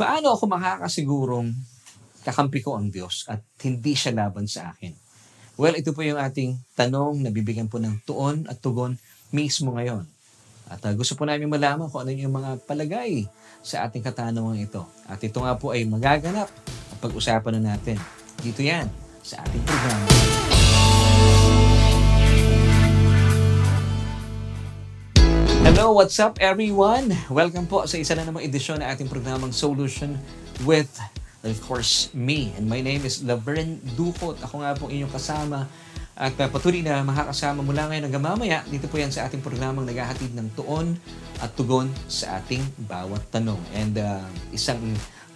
Paano ako makakasigurong kakampi ko ang Diyos at hindi siya laban sa akin? Well, ito po yung ating tanong na bibigyan po ng tuon at tugon mismo ngayon. At uh, gusto po namin malaman kung ano yung mga palagay sa ating katanungan ito. At ito nga po ay magaganap at pag-usapan na natin. Dito yan sa ating programa. Hello, what's up everyone? Welcome po sa isa na namang edisyon ng ating programang Solution with, of course, me. And my name is Laverne Dukot. Ako nga po inyong kasama at patuloy na makakasama mula ngayon hanggang mamaya. Dito po yan sa ating programang naghahatid ng tuon at tugon sa ating bawat tanong. And uh, isang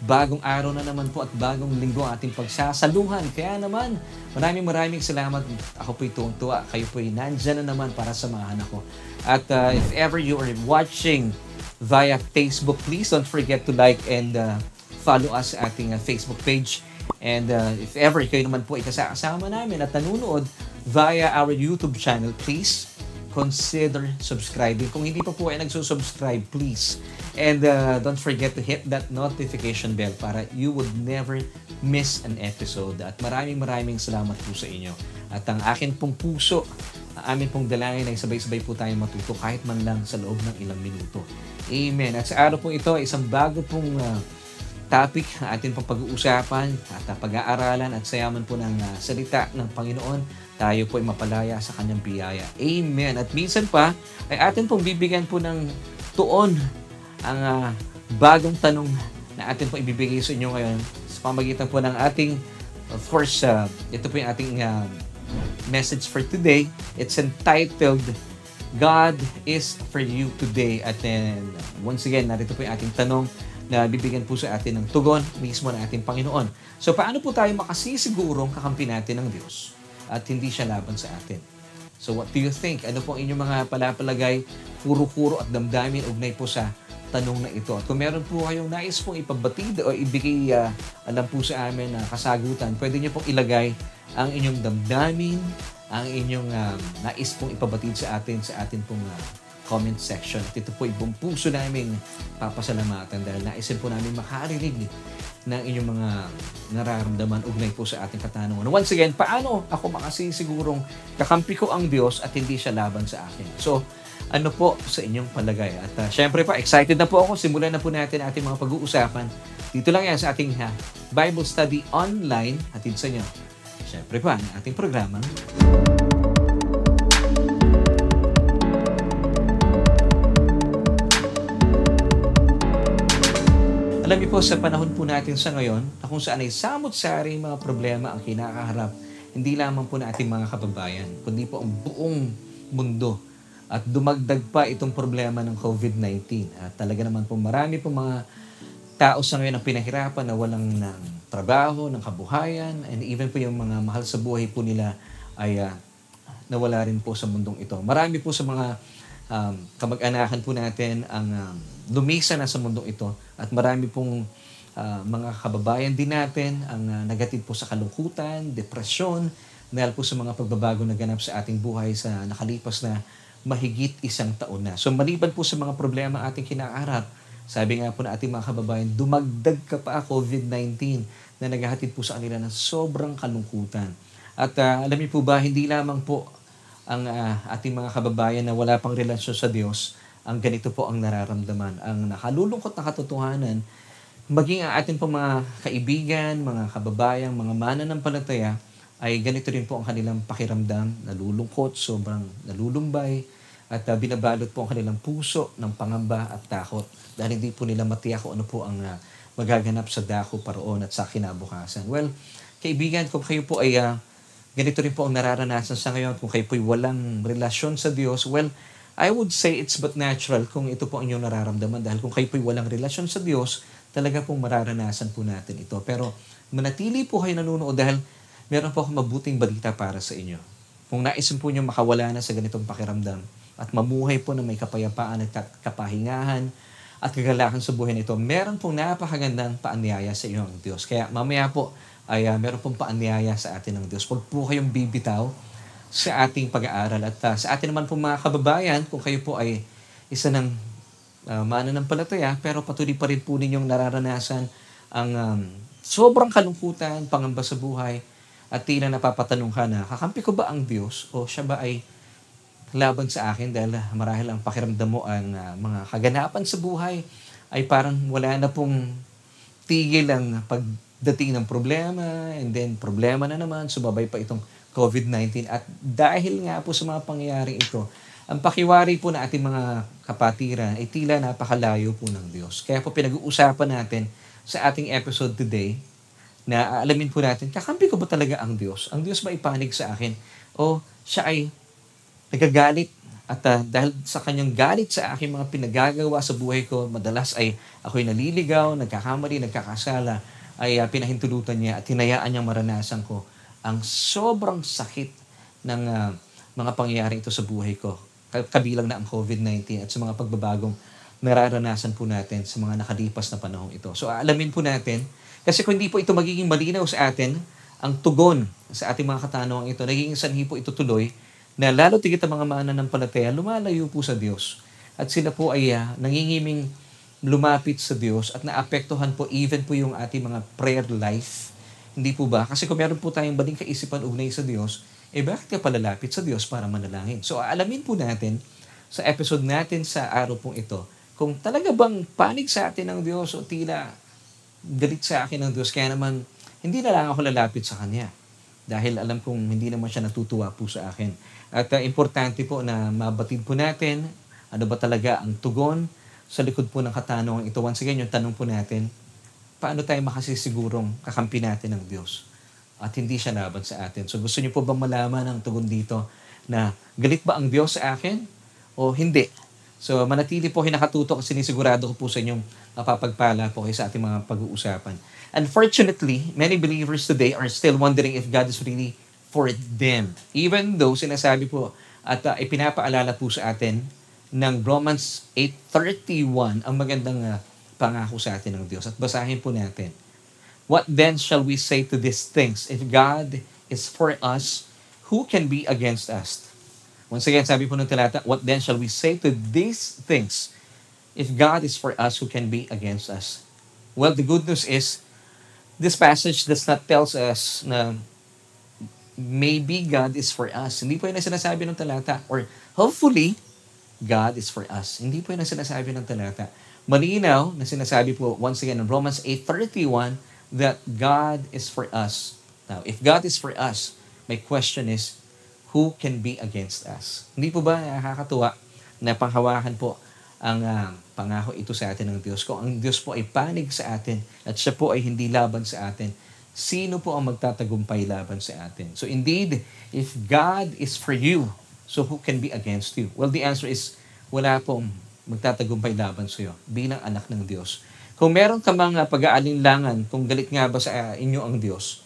bagong araw na naman po at bagong linggo ang ating pagsasaluhan. Kaya naman, maraming maraming salamat. Ako po'y tuwang-tuwa. Kayo po'y nandyan na naman para samahan ako. At uh, if ever you are watching via Facebook, please don't forget to like and uh, follow us sa ating uh, Facebook page. And uh, if ever kayo naman po ay kasama namin at nanonood via our YouTube channel, please consider subscribing. Kung hindi pa po ay nagsusubscribe, please. And uh, don't forget to hit that notification bell para you would never miss an episode. At maraming maraming salamat po sa inyo. At ang akin pong puso, amin pong dalangin ay sabay-sabay po tayong matuto kahit man lang sa loob ng ilang minuto. Amen. At sa araw pong ito, isang bago pong uh, topic na atin pong pag-uusapan at uh, pag-aaralan at sayaman po ng uh, salita ng Panginoon tayo po ay mapalaya sa kanyang biyaya. Amen. At minsan pa, ay atin pong bibigyan po ng tuon ang uh, bagong tanong na atin po ibibigay sa inyo ngayon sa pamagitan po ng ating, of course, uh, ito po yung ating uh, message for today. It's entitled, God is for you today. At then, once again, narito po yung ating tanong na bibigyan po sa atin ng tugon mismo ng ating Panginoon. So, paano po tayo makasisigurong kakampi natin ng Diyos? at hindi siya laban sa atin. So what do you think? Ano po ang inyong mga palapalagay, puro-puro at damdamin ugnay po sa tanong na ito. At kung meron po kayong nais pong ipabatid o ibigay uh, alam po sa amin na uh, kasagutan, pwede niyo pong ilagay ang inyong damdamin, ang inyong uh, nais pong ipabatid sa atin sa atin pong uh, comment section. At ito po ibang puso namin papasalamatan dahil naisin po namin makarinig ng inyong mga nararamdaman ugnay po sa ating katanungan. Once again, paano ako makasisigurong kakampi ko ang Diyos at hindi siya laban sa akin? So, ano po sa inyong palagay? At uh, syempre pa, excited na po ako. Simulan na po natin ating mga pag-uusapan. Dito lang yan sa ating ha, Bible Study Online. Hatid sa inyo. Syempre pa, ang ating programa. Alam niyo po, sa panahon po natin sa ngayon, na kung saan ay samot-sari mga problema ang kinakaharap, hindi lamang po na ating mga kababayan, kundi po ang buong mundo. At dumagdag pa itong problema ng COVID-19. At talaga naman po marami po mga tao sa ngayon ang pinahirapan na walang ng trabaho, ng kabuhayan, and even po yung mga mahal sa buhay po nila ay uh, nawala rin po sa mundong ito. Marami po sa mga um, kamag-anakan po natin ang um, lumisa na sa mundong ito at marami pong uh, mga kababayan din natin ang uh, nagatid po sa kalungkutan, depresyon, dahil po sa mga pagbabago na ganap sa ating buhay sa nakalipas na mahigit isang taon na. So maliban po sa mga problema ating kinakaharap, sabi nga po na ating mga kababayan, dumagdag ka pa COVID-19 na naghahatid po sa kanila ng sobrang kalungkutan. At uh, alam niyo po ba, hindi lamang po ang uh, ating mga kababayan na wala pang relasyon sa Diyos, ang ganito po ang nararamdaman. Ang nakalulungkot na katotohanan, maging ang ating pong mga kaibigan, mga kababayan, mga mananampalataya, ay ganito rin po ang kanilang pakiramdam, nalulungkot, sobrang nalulumbay, at uh, binabalot po ang kanilang puso ng pangamba at takot dahil hindi po nila matiyak kung ano po ang uh, magaganap sa dako paroon at sa kinabukasan. Well, kaibigan, kung kayo po ay uh, ganito rin po ang nararanasan sa ngayon kung kayo po'y walang relasyon sa Diyos, well, I would say it's but natural kung ito po ang inyong nararamdaman dahil kung kayo po'y walang relasyon sa Diyos, talaga pong mararanasan po natin ito. Pero manatili po kayo nanonood dahil meron po akong mabuting balita para sa inyo. Kung naisin po nyo makawala na sa ganitong pakiramdam at mamuhay po na may kapayapaan at kapahingahan at kagalakan sa buhay nito, meron pong napakagandang paanyaya sa inyo ang Diyos. Kaya mamaya po, ay uh, meron pong paanyaya sa atin ng Diyos. Huwag po kayong bibitaw sa ating pag-aaral. At uh, sa atin naman po mga kababayan, kung kayo po ay isa ng uh, mananampalataya, pero patuloy pa rin po ninyong nararanasan ang um, sobrang kalungkutan, pangamba sa buhay, at tila napapatanong ka na, kakampi ko ba ang Diyos o siya ba ay laban sa akin dahil marahil ang pakiramdam mo ang uh, mga kaganapan sa buhay ay parang wala na pong tigil ang pagdating ng problema and then problema na naman, sumabay pa itong COVID-19 at dahil nga po sa mga pangyayaring ito, ang pakiwari po na ating mga kapatiran ay tila napakalayo po ng Diyos. Kaya po pinag-uusapan natin sa ating episode today na alamin po natin, kakampi ko ba talaga ang Diyos? Ang Diyos ba ipanig sa akin? O siya ay nagagalit at uh, dahil sa kanyang galit sa aking mga pinagagawa sa buhay ko, madalas ay ako'y naliligaw, nagkakamali, nagkakasala, ay uh, pinahintulutan niya at hinayaan niyang maranasan ko ang sobrang sakit ng uh, mga pangyayari ito sa buhay ko. Kabilang na ang COVID-19 at sa mga pagbabagong nararanasan po natin sa mga nakalipas na panahong ito. So alamin po natin, kasi kung hindi po ito magiging malinaw sa atin, ang tugon sa ating mga katanungan ito, nagiging sanhi po ito tuloy na lalo tigit ang mga mananampalataya, lumalayo po sa Diyos. At sila po ay uh, nangingiming lumapit sa Diyos at naapektuhan po even po yung ating mga prayer life. Hindi po ba? Kasi kung meron po tayong baling kaisipan ugnay sa Diyos, eh bakit ka palalapit sa Diyos para manalangin? So alamin po natin sa episode natin sa araw pong ito, kung talaga bang panig sa atin ng Diyos o tila galit sa akin ng Diyos, kaya naman hindi na lang ako lalapit sa Kanya. Dahil alam kong hindi naman siya natutuwa po sa akin. At uh, importante po na mabatid po natin ano ba talaga ang tugon sa likod po ng katanungan ito. Once again, yung tanong po natin, paano tayo makasisigurong kakampi natin ng Diyos at hindi siya laban sa atin. So gusto niyo po bang malaman ang tugon dito na galit ba ang Diyos sa akin o hindi? So manatili po hinakatutok at sinisigurado ko po sa inyong mapapagpala po kayo sa ating mga pag-uusapan. Unfortunately, many believers today are still wondering if God is really for them. Even though sinasabi po at uh, ipinapaalala po sa atin ng Romans 8.31 ang magandang uh, pangako sa atin ng Diyos. At basahin po natin. What then shall we say to these things? If God is for us, who can be against us? Once again, sabi po ng talata, what then shall we say to these things? If God is for us, who can be against us? Well, the good news is, this passage does not tell us na maybe God is for us. Hindi po yun ang sinasabi ng talata. Or hopefully, God is for us. Hindi po yun ang sinasabi ng talata. Malinaw na sinasabi po once again in Romans 8.31 that God is for us. Now, if God is for us, my question is, who can be against us? Hindi po ba nakakatuwa na panghawakan po ang uh, pangako ito sa atin ng Diyos? Kung ang Diyos po ay panig sa atin at siya po ay hindi laban sa atin, sino po ang magtatagumpay laban sa atin? So indeed, if God is for you, so who can be against you? Well, the answer is, wala pong magtatagumpay laban sa iyo bilang anak ng Diyos. Kung meron ka mga pag-aalinlangan, kung galit nga ba sa inyo ang Diyos,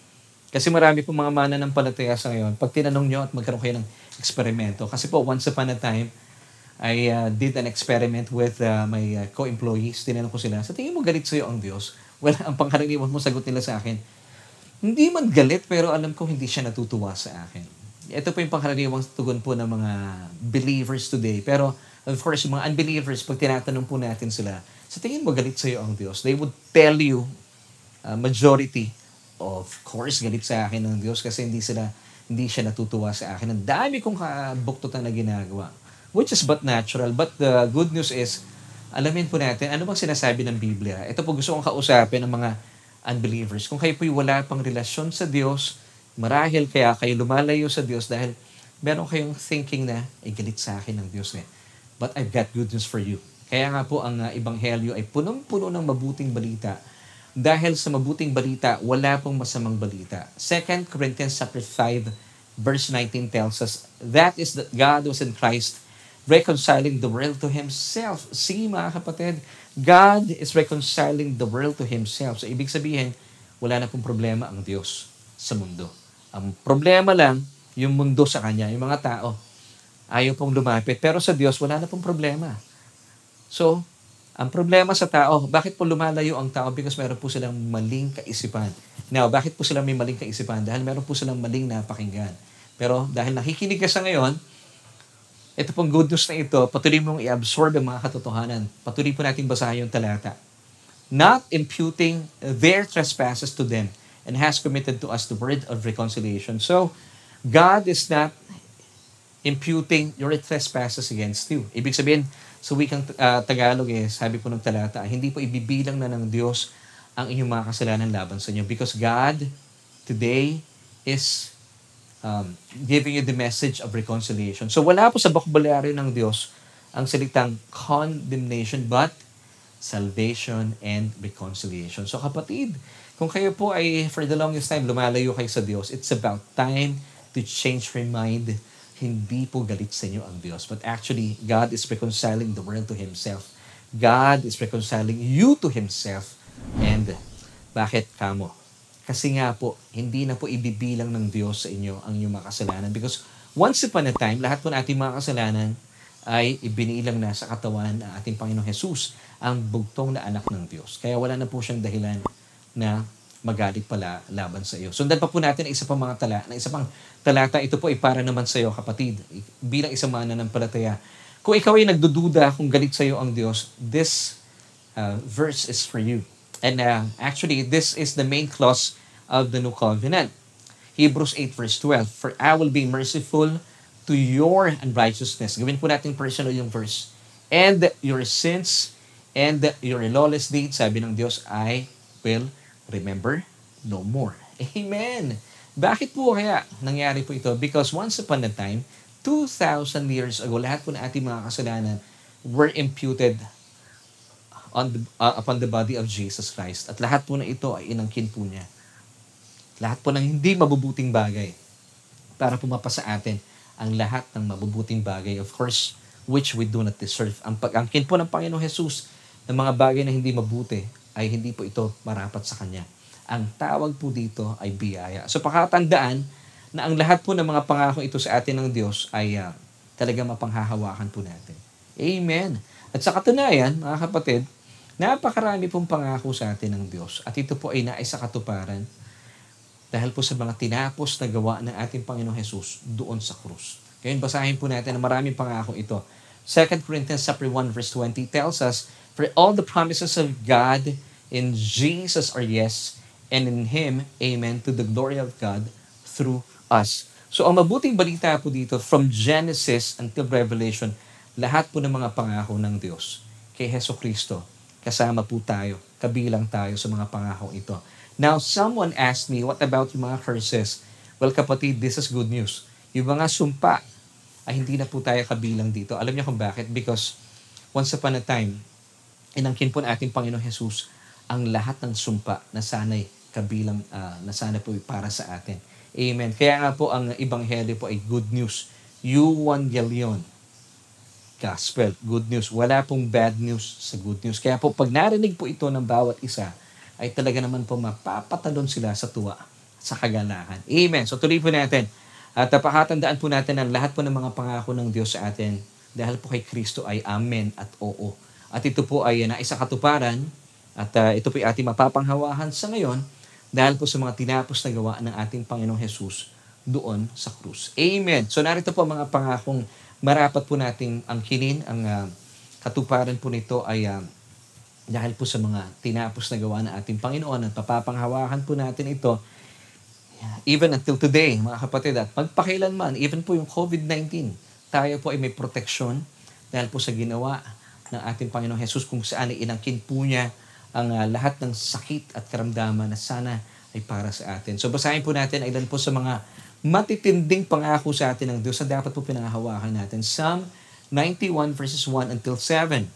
kasi marami po mga mana ng palataya sa ngayon, pag tinanong nyo at magkaroon kayo ng eksperimento, kasi po once upon a time, I uh, did an experiment with uh, my uh, co-employees. Tinanong ko sila, sa tingin mo galit sa iyo ang Diyos? Well, ang pangkaraniwan mo sagot nila sa akin, hindi man galit, pero alam ko hindi siya natutuwa sa akin. Ito po yung pangkaraniwang tugon po ng mga believers today. Pero, of course, yung mga unbelievers, pag tinatanong po natin sila, sa tingin mo galit sa iyo ang Diyos? They would tell you, uh, majority, of course, galit sa akin ng Diyos kasi hindi sila hindi siya natutuwa sa akin. Ang dami kong kabuktutan na ginagawa. Which is but natural. But the good news is, alamin po natin, ano bang sinasabi ng Biblia? Ito po gusto kong kausapin ng mga unbelievers. Kung kayo po'y wala pang relasyon sa Diyos, marahil kaya kayo lumalayo sa Diyos dahil meron kayong thinking na, ay galit sa akin ng Diyos eh. But I've got good news for you. Kaya nga po ang uh, Ebanghelyo ay punong-puno ng mabuting balita. Dahil sa mabuting balita, wala pong masamang balita. 2 Corinthians chapter 5 verse 19 tells us, That is that God was in Christ reconciling the world to Himself. See mga kapatid, God is reconciling the world to Himself. So ibig sabihin, wala na pong problema ang Diyos sa mundo. Ang problema lang, yung mundo sa Kanya, yung mga tao. Ayaw pong lumapit. Pero sa Diyos, wala na pong problema. So, ang problema sa tao, bakit po lumalayo ang tao? Because meron po silang maling kaisipan. Now, bakit po sila may maling kaisipan? Dahil meron po silang maling napakinggan. Pero dahil nakikinig ka sa ngayon, ito pong good news na ito, patuloy mong i-absorb ang mga katotohanan. Patuloy po natin basahin yung talata. Not imputing their trespasses to them and has committed to us the word of reconciliation. So, God is not imputing your trespasses against you. Ibig sabihin, sa wikang uh, Tagalog eh, sabi po ng talata, hindi po ibibilang na ng Diyos ang inyong mga kasalanan laban sa inyo because God today is um, giving you the message of reconciliation. So wala po sa bokabularyo ng Diyos ang salitang condemnation but salvation and reconciliation. So kapatid, kung kayo po ay for the longest time lumalayo kayo sa Diyos, it's about time to change your mind hindi po galit sa inyo ang Diyos. But actually, God is reconciling the world to Himself. God is reconciling you to Himself. And bakit kamo? Kasi nga po, hindi na po ibibilang ng Diyos sa inyo ang inyong mga kasalanan. Because once upon a time, lahat po nating mga kasalanan ay ibinilang na sa katawan ng ating Panginoong Jesus, ang bugtong na anak ng Diyos. Kaya wala na po siyang dahilan na magalit pala laban sa iyo. Sundan pa po natin ang isa pang mga tala, na isa pang talata, ito po ay para naman sa iyo, kapatid, bilang isang mananampalataya. Kung ikaw ay nagdududa kung galit sa iyo ang Diyos, this uh, verse is for you. And uh, actually, this is the main clause of the New Covenant. Hebrews 8 verse 12, For I will be merciful to your unrighteousness. Gawin po natin personal yung verse. And your sins and your lawless deeds, sabi ng Diyos, I will remember no more. Amen. Bakit po kaya nangyari po ito? Because once upon a time, 2,000 years ago, lahat po ng ating mga kasalanan were imputed on the, uh, upon the body of Jesus Christ. At lahat po na ito ay inangkin po niya. Lahat po ng hindi mabubuting bagay para pumapa sa atin ang lahat ng mabubuting bagay. Of course, which we do not deserve. Ang pag-angkin po ng Panginoong Jesus ng mga bagay na hindi mabuti ay hindi po ito marapat sa Kanya. Ang tawag po dito ay biyaya. So pakatandaan na ang lahat po ng mga pangako ito sa atin ng Diyos ay uh, talaga mapanghahawakan po natin. Amen. At sa katunayan, mga kapatid, napakarami pong pangako sa atin ng Diyos. At ito po ay naisa katuparan dahil po sa mga tinapos na gawa ng ating Panginoong Jesus doon sa krus. Ngayon, basahin po natin ang maraming pangako ito. 2 Corinthians 1 verse 20 tells us, For all the promises of God In Jesus are yes, and in Him, amen, to the glory of God through us. So ang mabuting balita po dito, from Genesis until Revelation, lahat po ng mga pangako ng Diyos kay Heso Kristo, kasama po tayo, kabilang tayo sa mga pangako ito. Now, someone asked me, what about yung mga curses? Well, kapatid, this is good news. Yung mga sumpa, ay hindi na po tayo kabilang dito. Alam niyo kung bakit? Because once upon a time, inangkin po ng ating Panginoong Jesus ang lahat ng sumpa na sanay kabilang uh, na sana po para sa atin. Amen. Kaya nga po ang ebanghelyo po ay good news. Euangelion. Gospel. Good news. Wala pong bad news sa good news. Kaya po pag narinig po ito ng bawat isa, ay talaga naman po mapapatalon sila sa tuwa, sa kagalahan. Amen. So tuloy po natin. At uh, pakatandaan po natin ang lahat po ng mga pangako ng Diyos sa atin dahil po kay Kristo ay amen at oo. At ito po ay na isa katuparan at uh, ito po ating mapapanghawahan sa ngayon dahil po sa mga tinapos na gawa ng ating Panginoong Jesus doon sa krus. Amen. So narito po mga pangakong marapat po nating angkinin. Ang uh, katuparan po nito ay uh, dahil po sa mga tinapos na gawa ng ating Panginoon at papapanghawakan po natin ito even until today, mga kapatid, at magpakailanman, even po yung COVID-19, tayo po ay may proteksyon dahil po sa ginawa ng ating Panginoong Jesus kung saan inangkin po niya ang uh, lahat ng sakit at karamdaman na sana ay para sa atin. So basahin po natin ilan po sa mga matitinding pangako sa atin ng Diyos na dapat po pinangahawakan natin. Psalm 91 verses 1 until 7.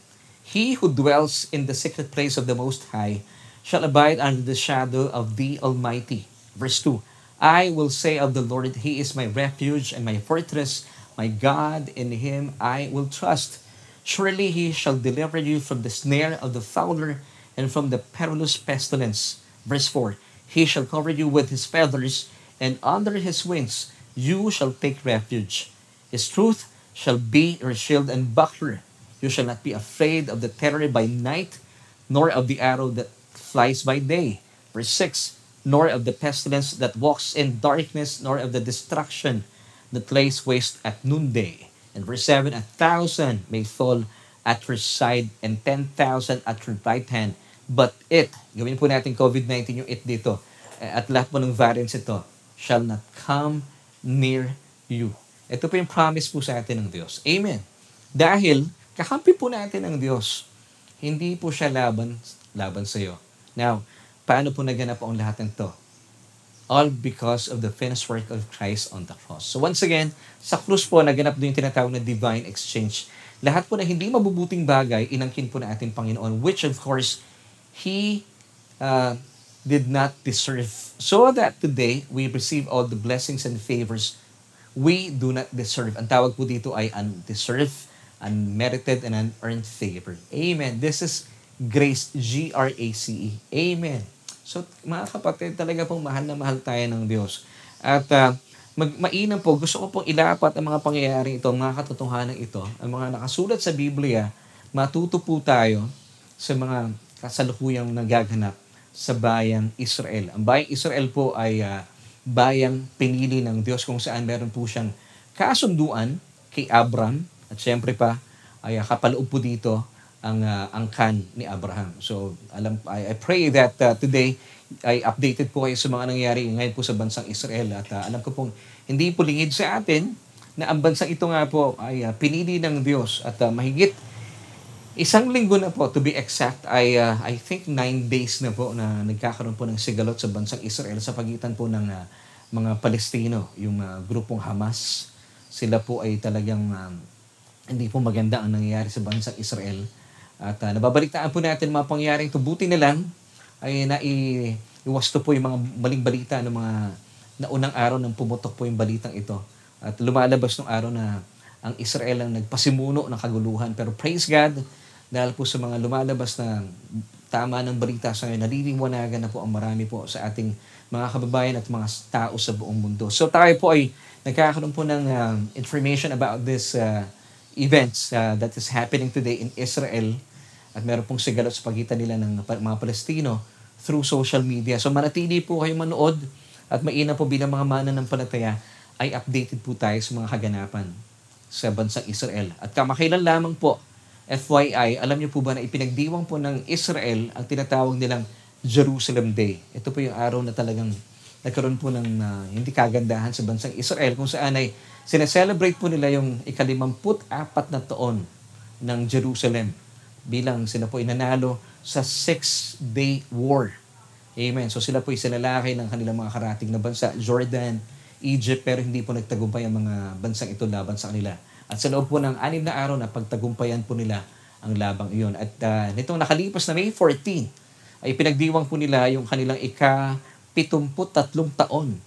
He who dwells in the secret place of the Most High shall abide under the shadow of the Almighty. Verse 2. I will say of the Lord, He is my refuge and my fortress, my God, in Him I will trust. Surely He shall deliver you from the snare of the fowler and from the perilous pestilence. Verse 4 He shall cover you with his feathers, and under his wings you shall take refuge. His truth shall be your shield and buckler. You shall not be afraid of the terror by night, nor of the arrow that flies by day. Verse 6 Nor of the pestilence that walks in darkness, nor of the destruction that lays waste at noonday. And verse 7, A thousand may fall at your side and 10,000 at your right hand. But it, gawin po natin COVID-19 yung it dito, eh, at lahat po ng variants ito, shall not come near you. Ito po yung promise po sa atin ng Diyos. Amen. Dahil, kakampi po natin ang Diyos. Hindi po siya laban, laban sa iyo. Now, paano po naganap ang lahat ng to? All because of the finished work of Christ on the cross. So once again, sa krus po, naganap doon yung tinatawag na divine exchange. Lahat po na hindi mabubuting bagay, inangkin po na ating Panginoon, which of course, He uh, did not deserve. So that today, we receive all the blessings and favors we do not deserve. Ang tawag po dito ay undeserved, unmerited, and unearned favor. Amen. This is grace, G-R-A-C-E. Amen. So, mga kapatid, talaga pong mahal na mahal tayo ng Diyos. At uh, mag mainam po, gusto ko pong ilapat ang mga pangyayari ito, mga katotohanan ito, ang mga nakasulat sa Biblia, matuto po tayo sa mga kasalukuyang nagaganap sa bayang Israel. Ang bayang Israel po ay uh, bayang pinili ng Diyos kung saan meron po siyang kasunduan kay Abram at syempre pa ay uh, kapaloob po dito ang uh, angkan ni Abraham. So alam I, I pray that uh, today ay updated po kayo sa mga nangyayari ngayon po sa bansang Israel at uh, alam ko pong hindi po lingid sa atin na ang bansang ito nga po ay uh, pinili ng Diyos at uh, mahigit isang linggo na po to be exact ay uh, I think nine days na po na nagkakaroon po ng sigalot sa bansang Israel sa pagitan po ng uh, mga Palestino, yung uh, grupong Hamas. Sila po ay talagang um, hindi po maganda ang nangyayari sa bansang Israel at uh, nababalitaan po natin mga pangyayaring ito. Buti na lang ay naiwasto po yung mga maling balita ng mga naunang araw nang pumutok po yung balitang ito. At lumalabas ng araw na ang Israel ang nagpasimuno ng kaguluhan. Pero praise God, dahil po sa mga lumalabas na tama ng balita sa ngayon, naliliwanagan na po ang marami po sa ating mga kababayan at mga tao sa buong mundo. So tayo po ay nagkakaroon po ng uh, information about this uh, events uh, that is happening today in Israel at meron pong sigalot sa pagitan nila ng mga Palestino through social media. So manatili po kayong manood at mainam po bilang mga mana ng palataya ay updated po tayo sa mga kaganapan sa bansang Israel. At kamakailan lamang po, FYI, alam niyo po ba na ipinagdiwang po ng Israel ang tinatawag nilang Jerusalem Day. Ito po yung araw na talagang nagkaroon po ng uh, hindi kagandahan sa bansang Israel kung saan ay sineselebrate po nila yung ikalimamput apat na taon ng Jerusalem bilang sila po inanalo sa Six-Day War. Amen. So sila po isinalakay ng kanilang mga karating na bansa, Jordan, Egypt, pero hindi po nagtagumpay ang mga bansang ito laban sa kanila. At sa loob po ng anim na araw na pagtagumpayan po nila ang labang iyon. At uh, nitong nakalipas na May 14, ay pinagdiwang po nila yung kanilang ika-73 taon.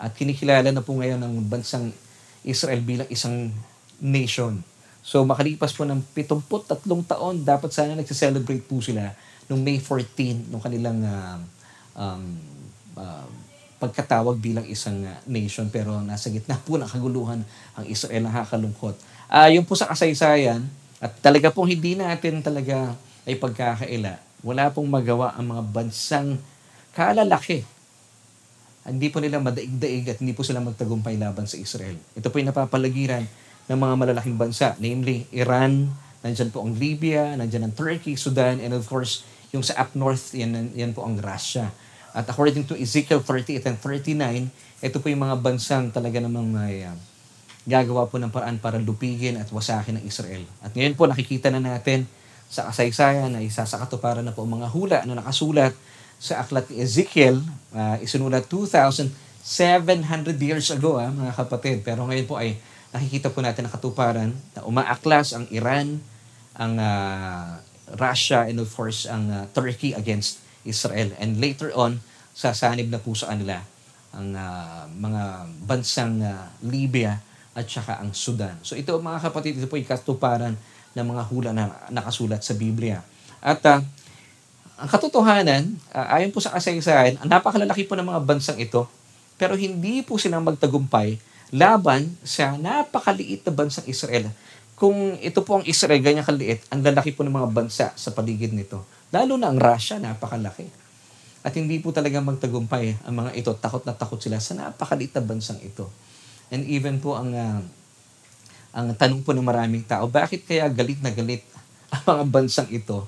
At kinikilala na po ngayon ng bansang Israel bilang isang nation. So makalipas po ng 73 taon, dapat sana nagse-celebrate po sila noong May 14 nung kanilang uh, um, uh, pagkatawag bilang isang uh, nation pero nasa gitna po ng kaguluhan ang Israel nakakalungkot. Uh, yung po sa kasaysayan at talaga pong hindi natin talaga ay pagkakaila. Wala pong magawa ang mga bansang kalalaki. Hindi po nila madaig-daig at hindi po sila magtagumpay laban sa Israel. Ito po yung napapalagiran ng mga malalaking bansa, namely Iran, nandyan po ang Libya, nandyan ang Turkey, Sudan, and of course, yung sa up north, yan, yan po ang Russia. At according to Ezekiel 38 and 39, ito po yung mga bansang talaga namang may uh, gagawa po ng paraan para lupigin at wasakin ng Israel. At ngayon po nakikita na natin sa kasaysayan na isasakatuparan na po mga hula na nakasulat sa aklat ni Ezekiel, uh, isinulat 2,700 years ago, ah, mga kapatid. Pero ngayon po ay nakikita po natin ang katuparan na umaaklas ang Iran, ang uh, Russia, and of course ang uh, Turkey against Israel. And later on, sasanib na po sa kanila ang uh, mga bansang uh, Libya at saka ang Sudan. So ito mga kapatid, ito po yung katuparan ng mga hula na nakasulat sa Biblia. At uh, ang katotohanan, uh, ayon po sa kasaysayan, napakalalaki po ng mga bansang ito, pero hindi po silang magtagumpay laban sa napakaliit na bansang Israel. Kung ito po ang Israel, ganyan kaliit, ang lalaki po ng mga bansa sa paligid nito. Lalo na ang Russia, napakalaki. At hindi po talaga magtagumpay ang mga ito. Takot na takot sila sa napakaliit na bansang ito. And even po ang uh, ang tanong po ng maraming tao, bakit kaya galit na galit ang mga bansang ito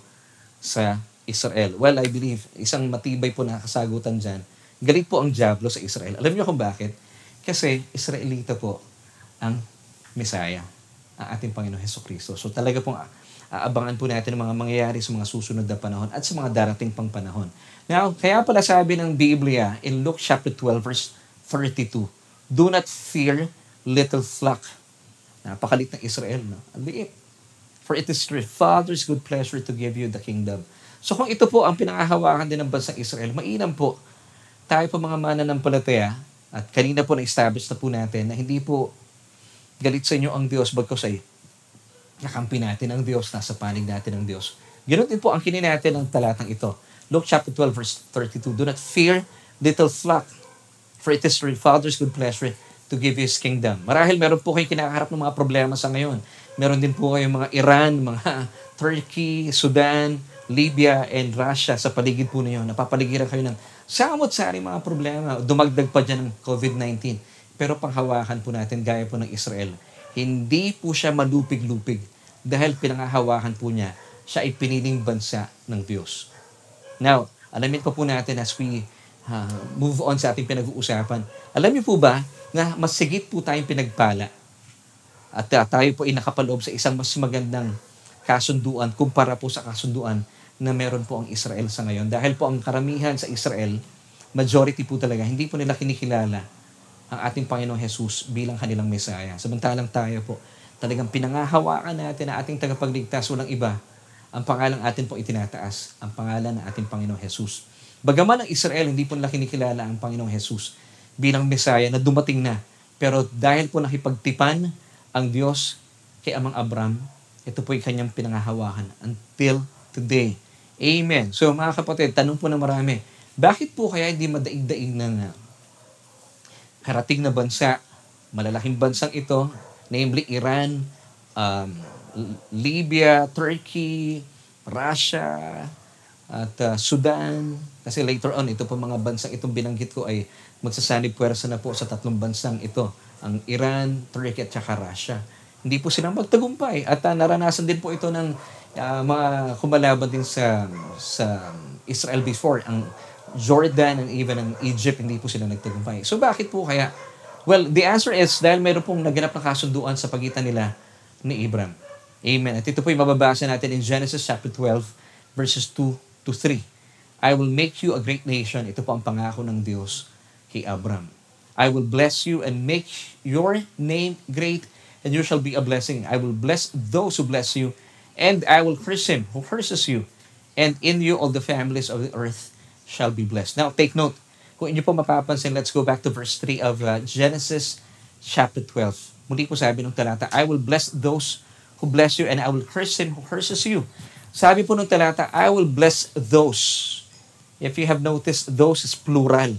sa Israel? Well, I believe, isang matibay po na kasagutan dyan, galit po ang Diablo sa Israel. Alam niyo kung bakit? Kasi Israelita po ang Messiah, ang ating Panginoon Heso Kristo. So talaga pong aabangan po natin ang mga mangyayari sa mga susunod na panahon at sa mga darating pang panahon. Now, kaya pala sabi ng Biblia in Luke chapter 12 verse 32, Do not fear, little flock. Napakalit ng Israel. No? Ang liit. For it is your Father's good pleasure to give you the kingdom. So kung ito po ang pinangahawakan din ng bansang Israel, mainam po, tayo po mga mananampalataya, at kanina po na-establish na po natin na hindi po galit sa inyo ang Diyos bagkos ay nakampi natin ang Diyos, nasa panig natin ang Diyos. Ganoon din po ang kinin natin ng talatang ito. Luke chapter 12 verse 32, Do not fear, little flock, for it is your Father's good pleasure to give His kingdom. Marahil meron po kayong kinakaharap ng mga problema sa ngayon. Meron din po kayong mga Iran, mga Turkey, Sudan, Libya, and Russia sa paligid po ninyo. Napapaligiran kayo ng samot-sari mga problema. Dumagdag pa dyan ng COVID-19. Pero panghawakan po natin, gaya po ng Israel, hindi po siya malupig-lupig dahil pinangahawakan po niya, siya ay piniling bansa ng Diyos. Now, alamin pa po natin as we uh, move on sa ating pinag-uusapan. Alam niyo po ba na mas sigit po tayong pinagpala at uh, tayo po ay nakapaloob sa isang mas magandang kasunduan kumpara po sa kasunduan na meron po ang Israel sa ngayon. Dahil po ang karamihan sa Israel, majority po talaga, hindi po nila kinikilala ang ating Panginoong Jesus bilang kanilang Mesaya. Samantalang tayo po, talagang pinangahawakan natin na ating tagapagligtas, walang iba, ang pangalan atin po itinataas, ang pangalan ng ating Panginoong Jesus. Bagaman ang Israel, hindi po nila kinikilala ang Panginoong Jesus bilang Mesaya na dumating na. Pero dahil po nakipagtipan ang Diyos kay Amang Abram, ito po ay kanyang pinangahawakan until today. Amen. So mga kapatid, tanong po na marami, bakit po kaya hindi madaig-daig ng uh, karating na bansa, malalaking bansang ito, namely Iran, um, Libya, Turkey, Russia, at uh, Sudan. Kasi later on, ito po mga bansang itong binanggit ko ay magsasanib puwersa na po sa tatlong bansang ito, ang Iran, Turkey at saka Russia. Hindi po sila magtagumpay at uh, naranasan din po ito ng uh, mga kumalaban din sa sa Israel before, ang Jordan and even ang Egypt, hindi po sila nagtagumpay. So bakit po kaya? Well, the answer is dahil mayroon pong naganap na kasunduan sa pagitan nila ni Abraham. Amen. At ito po yung mababasa natin in Genesis chapter 12 verses 2 to 3. I will make you a great nation. Ito po ang pangako ng Diyos kay Abram. I will bless you and make your name great, and you shall be a blessing. I will bless those who bless you, and I will curse him who curses you. And in you all the families of the earth shall be blessed. Now, take note. Kung inyo po mapapansin, let's go back to verse 3 of uh, Genesis chapter 12. Muli po sabi ng talata, I will bless those who bless you, and I will curse him who curses you. Sabi po ng talata, I will bless those. If you have noticed, those is plural.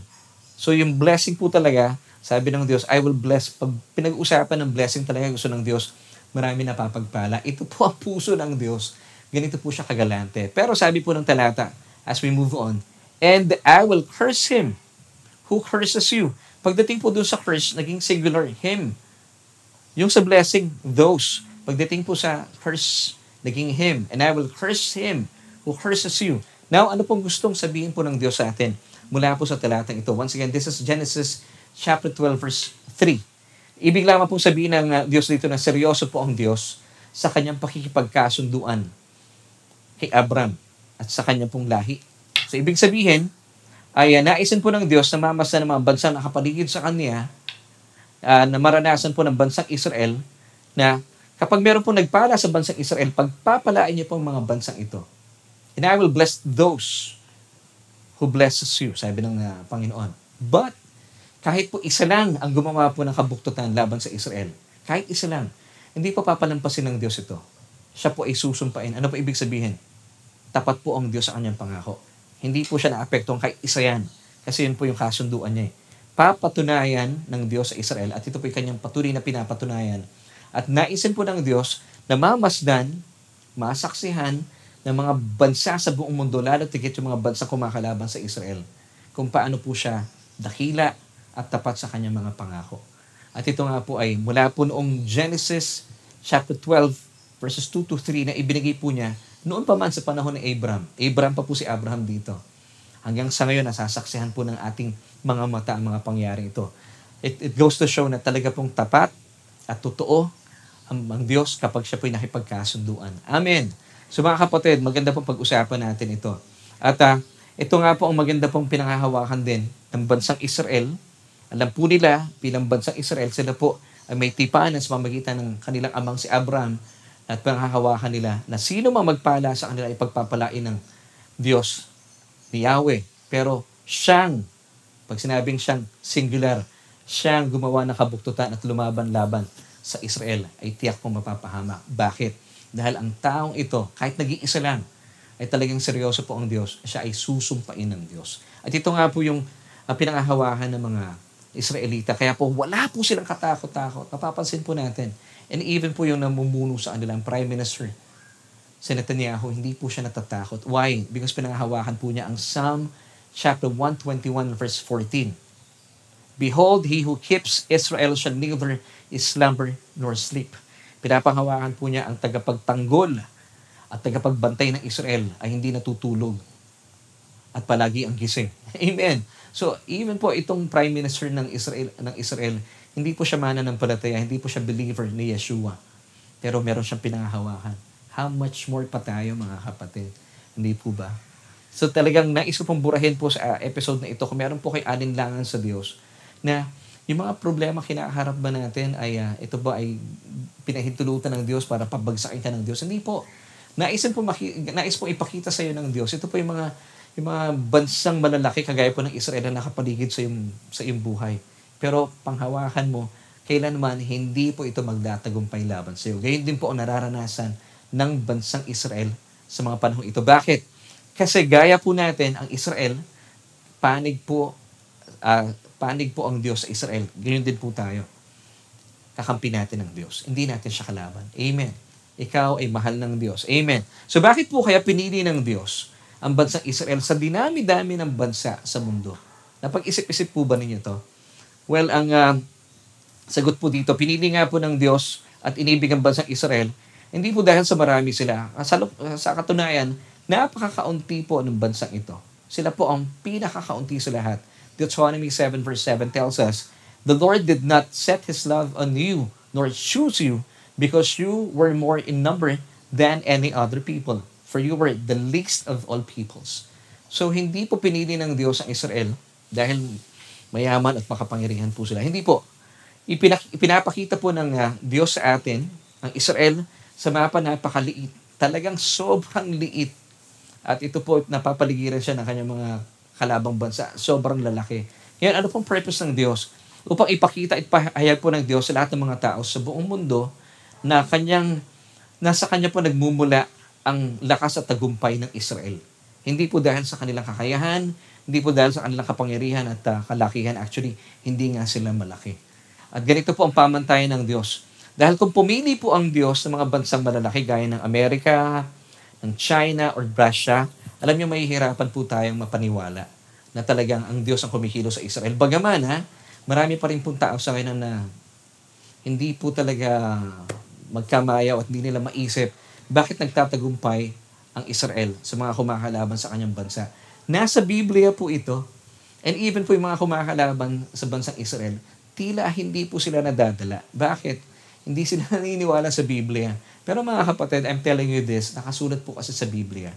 So yung blessing po talaga, sabi ng Diyos, I will bless. Pag pinag-usapan ng blessing talaga gusto ng Diyos, marami napapagpala. Ito po ang puso ng Diyos. Ganito po siya kagalante. Pero sabi po ng talata, as we move on, and I will curse him who curses you. Pagdating po dun sa curse, naging singular, him. Yung sa blessing, those. Pagdating po sa curse, naging him. And I will curse him who curses you. Now, ano pong gustong sabihin po ng Diyos sa atin? mula po sa talatang ito. Once again, this is Genesis chapter 12 verse 3. Ibig lamang pong sabihin ng uh, Diyos dito na seryoso po ang Diyos sa kanyang pakikipagkasunduan kay Abram at sa kanyang pong lahi. So, ibig sabihin, ay uh, naisin po ng Diyos na mamasa ng mga bansang nakapaligid sa kanya uh, na maranasan po ng bansang Israel na kapag meron po nagpala sa bansang Israel, pagpapalain niyo po ang mga bansang ito. And I will bless those who blesses you, sabi ng uh, Panginoon. But, kahit po isa lang ang gumawa po ng kabuktutan laban sa Israel, kahit isa lang, hindi pa papalampasin ng Diyos ito. Siya po ay susumpain. Ano po ibig sabihin? Tapat po ang Diyos sa kanyang pangako. Hindi po siya naapektuhan kahit isa yan. Kasi yun po yung kasunduan niya. Eh. Papatunayan ng Diyos sa Israel at ito po yung kanyang patuloy na pinapatunayan. At naisin po ng Diyos na mamasdan, masaksihan ng mga bansa sa buong mundo, lalo tigit yung mga bansa kumakalaban sa Israel, kung paano po siya dakila at tapat sa kanyang mga pangako. At ito nga po ay mula po noong Genesis chapter 12, verses 2 to 3 na ibinigay po niya noon pa man sa panahon ng Abraham. Abraham pa po si Abraham dito. Hanggang sa ngayon, nasasaksihan po ng ating mga mata ang mga pangyari ito. It, it goes to show na talaga pong tapat at totoo ang, ang Diyos kapag siya po'y nakipagkasunduan. Amen. So mga kapatid, maganda pong pag-usapan natin ito. At uh, ito nga po ang maganda pong pinangahawakan din ng bansang Israel. Alam po nila, bilang bansang Israel, sila po ay may tipanan sa pamagitan ng kanilang amang si Abraham at panghahawakan nila na sino mang magpala sa kanila ay pagpapalain ng Diyos ni Yahweh. Pero siyang, pag sinabing siyang singular, siyang gumawa ng kabuktutan at lumaban-laban sa Israel ay tiyak pong mapapahamak. Bakit? Dahil ang taong ito, kahit nag-iisa lang, ay talagang seryoso po ang Diyos, siya ay susumpain ng Diyos. At ito nga po yung uh, pinangahawakan ng mga Israelita. Kaya po wala po silang katakot-takot. Napapansin po natin. And even po yung namumuno sa kanilang Prime Minister, si Netanyahu, hindi po siya natatakot. Why? Because pinangahawakan po niya ang Psalm chapter 121 verse 14. Behold, he who keeps Israel shall neither slumber nor sleep. Pinapanghawakan po niya ang tagapagtanggol at tagapagbantay ng Israel ay hindi natutulog at palagi ang gising. Amen. So, even po itong prime minister ng Israel ng Israel, hindi po siya mananampalataya, hindi po siya believer ni Yeshua. Pero meron siyang pinangahawakan. How much more pa tayo mga kapatid? Hindi po ba? So talagang nais ko pong burahin po sa episode na ito kung meron po kay alinlangan sa Diyos na yung mga problema kinaharap ba natin ay uh, ito ba ay pinahintulutan ng Diyos para pabagsakin ka ng Diyos? Hindi po. Nais po, maki- nais po ipakita sa iyo ng Diyos. Ito po yung mga yung mga bansang malalaki kagaya po ng Israel na nakapaligid sa iyong, sa iyong buhay. Pero panghawakan mo, kailanman hindi po ito magdatagumpay laban sa iyo. Gayun din po ang nararanasan ng bansang Israel sa mga panahon ito. Bakit? Kasi gaya po natin, ang Israel, panig po, uh, panig po ang Diyos sa Israel. Ganyan din po tayo. Kakampi natin ng Diyos. Hindi natin siya kalaban. Amen. Ikaw ay mahal ng Diyos. Amen. So bakit po kaya pinili ng Diyos ang bansang Israel sa dinami-dami ng bansa sa mundo. Napag-isip-isip po ba ninyo to? Well, ang uh, sagot po dito, pinili nga po ng Diyos at inibig ang bansang Israel, hindi po dahil sa marami sila. Sa, sa katunayan, napakakaunti po ng bansang ito. Sila po ang pinakakaunti sa lahat. Deuteronomy 7 verse 7 tells us, The Lord did not set His love on you, nor choose you, because you were more in number than any other people for you were the least of all peoples. So, hindi po pinili ng Diyos ang Israel dahil mayaman at makapangyarihan po sila. Hindi po. Ipinak- ipinapakita po ng uh, Diyos sa atin, ang Israel, sa mapa napakaliit. Talagang sobrang liit. At ito po, napapaligiran siya ng kanyang mga kalabang bansa. Sobrang lalaki. Ngayon, ano pong purpose ng Diyos? Upang ipakita at pahayag po ng Diyos sa lahat ng mga tao sa buong mundo na kanyang, nasa kanya po nagmumula ang lakas at tagumpay ng Israel. Hindi po dahil sa kanilang kakayahan, hindi po dahil sa kanilang kapangyarihan at uh, kalakihan. Actually, hindi nga sila malaki. At ganito po ang pamantayan ng Diyos. Dahil kung pumili po ang Diyos sa mga bansang malalaki gaya ng Amerika, ng China, or Russia, alam niyo mahihirapan po tayong mapaniwala na talagang ang Diyos ang kumikilo sa Israel. Bagaman ha, marami pa rin po tao sa akin na hindi po talaga magkamayaw at hindi nila maisip bakit nagtatagumpay ang Israel sa mga kumakalaban sa kanyang bansa. Nasa Biblia po ito, and even po yung mga kumakalaban sa bansang Israel, tila hindi po sila nadadala. Bakit? Hindi sila naniniwala sa Biblia. Pero mga kapatid, I'm telling you this, nakasulat po kasi sa Biblia.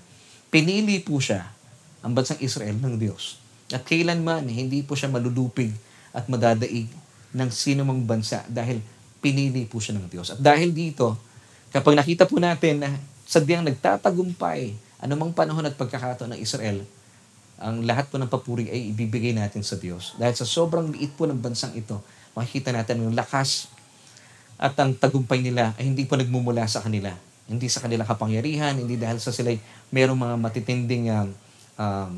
Pinili po siya, ang bansang Israel, ng Diyos. At kailanman, hindi po siya malulupig at madadaig ng sino mang bansa dahil pinili po siya ng Diyos. At dahil dito, Kapag nakita po natin na sadyang nagtatagumpay anumang panahon at pagkakataon ng Israel, ang lahat po ng papuri ay ibibigay natin sa Diyos. Dahil sa sobrang liit po ng bansang ito, makikita natin yung lakas at ang tagumpay nila ay hindi po nagmumula sa kanila. Hindi sa kanilang kapangyarihan, hindi dahil sa sila mayroong mga matitinding um, um,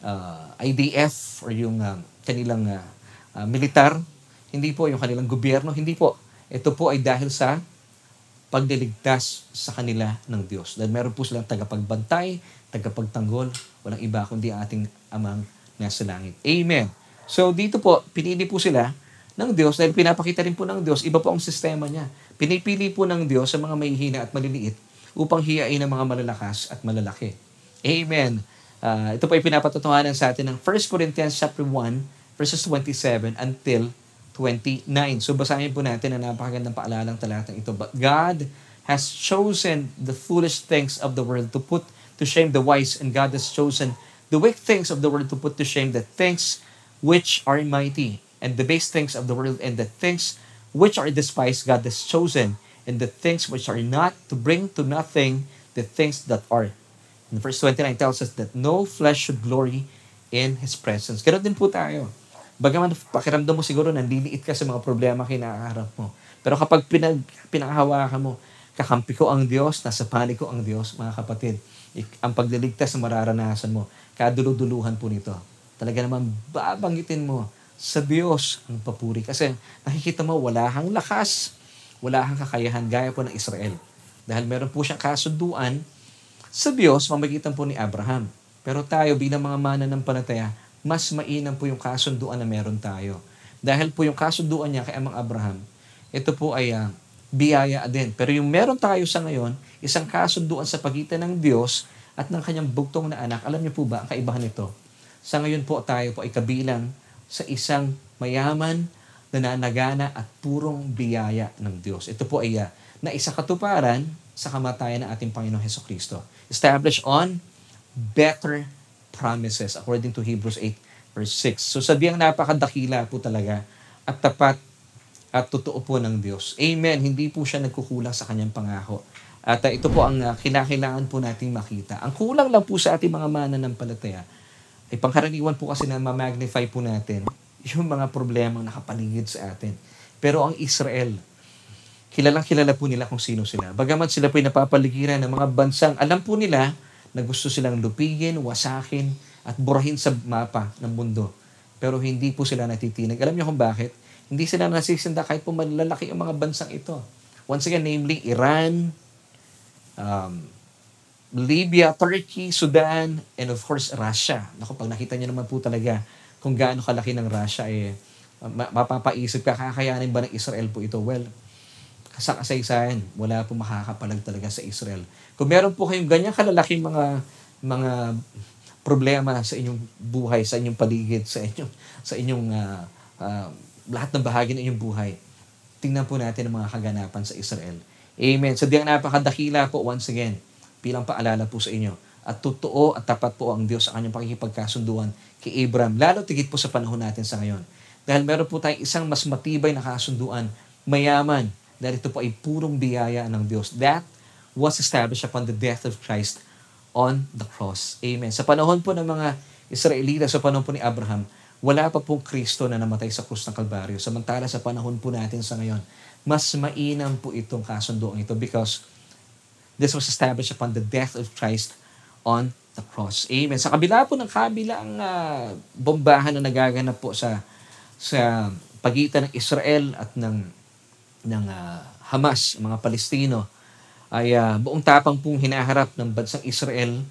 uh, IDF or yung uh, kanilang uh, uh, militar. Hindi po yung kanilang gobyerno. Hindi po. Ito po ay dahil sa pagliligtas sa kanila ng Diyos. Dahil meron po silang tagapagbantay, tagapagtanggol, walang iba kundi ating amang nasa langit. Amen. So dito po, pinili po sila ng Diyos dahil pinapakita rin po ng Diyos, iba po ang sistema niya. Pinipili po ng Diyos sa mga mahihina at maliliit upang hiyain ang mga malalakas at malalaki. Amen. Uh, ito po ay pinapatutuhanan sa atin ng 1 Corinthians chapter 1 verses 27 until 29. So basahin po natin ang napakagandang paalalang talatang ito. But God has chosen the foolish things of the world to put to shame the wise, and God has chosen the weak things of the world to put to shame the things which are mighty, and the base things of the world, and the things which are despised God has chosen, and the things which are not, to bring to nothing the things that are. And verse 29 tells us that no flesh should glory in His presence. Ganun din po tayo. Bagaman pakiramdam mo siguro nandiliit ka sa mga problema kinakaharap mo. Pero kapag pinag, pinanghawakan mo, kakampi ko ang Diyos, nasa panig ko ang Diyos, mga kapatid. Ang pagliligtas na mararanasan mo, kaduluduluhan po nito. Talaga naman babanggitin mo sa Diyos ang papuri. Kasi nakikita mo, wala kang lakas, wala kang kakayahan gaya po ng Israel. Dahil meron po siyang kasunduan sa Diyos, mamagitan po ni Abraham. Pero tayo bilang mga mana ng panataya, mas mainam po yung kasunduan na meron tayo. Dahil po yung kasunduan niya kay Amang Abraham, ito po ay uh, biyaya din. Pero yung meron tayo sa ngayon, isang kasunduan sa pagitan ng Diyos at ng kanyang bugtong na anak. Alam niyo po ba ang kaibahan nito? Sa ngayon po tayo po ay kabilang sa isang mayaman, nananagana at purong biyaya ng Diyos. Ito po ay uh, na isa katuparan sa kamatayan ng ating Panginoong Heso Kristo. Established on better promises according to Hebrews 8 verse 6. So sabiang napakadakila po talaga at tapat at totoo po ng Diyos. Amen. Hindi po siya nagkukulang sa kanyang pangako. At uh, ito po ang uh, kinakailangan po nating makita. Ang kulang lang po sa ating mga mananampalataya ay pangkaraniwan po kasi na ma-magnify po natin yung mga problemang nakapaligid sa atin. Pero ang Israel, kilalang kilala po nila kung sino sila. Bagamat sila po ay napapaligiran ng mga bansang alam po nila na gusto silang lupigin, wasakin, at burahin sa mapa ng mundo. Pero hindi po sila natitinag. Alam niyo kung bakit? Hindi sila nasisinda kahit po malalaki ang mga bansang ito. Once again, namely Iran, um, Libya, Turkey, Sudan, and of course, Russia. Naku, pag nakita niyo naman po talaga kung gaano kalaki ng Russia, eh, mapapaisip ka, kakayanin ba ng Israel po ito? Well, sa kasaysayan, wala po makakapalag talaga sa Israel. Kung meron po kayong ganyan kalalaking mga mga problema sa inyong buhay, sa inyong paligid, sa inyong sa inyong uh, uh, lahat ng bahagi ng inyong buhay. Tingnan po natin ang mga kaganapan sa Israel. Amen. So diyang napakadakila po once again, bilang paalala po sa inyo. At totoo at tapat po ang Diyos sa kanyang pakikipagkasunduan kay Abraham, lalo tigit po sa panahon natin sa ngayon. Dahil meron po tayong isang mas matibay na kasunduan, mayaman, dahil ito po ay purong biyaya ng Diyos. That was established upon the death of Christ on the cross. Amen. Sa panahon po ng mga Israelita, sa panahon po ni Abraham, wala pa pong Kristo na namatay sa krus ng Kalbaryo. Samantala sa panahon po natin sa ngayon, mas mainam po itong kasunduang ito because this was established upon the death of Christ on the cross. Amen. Sa kabila po ng kabilang uh, bombahan na nagaganap po sa sa pagitan ng Israel at ng ng uh, Hamas, mga Palestino, ay uh, buong tapang pong hinaharap ng bansang Israel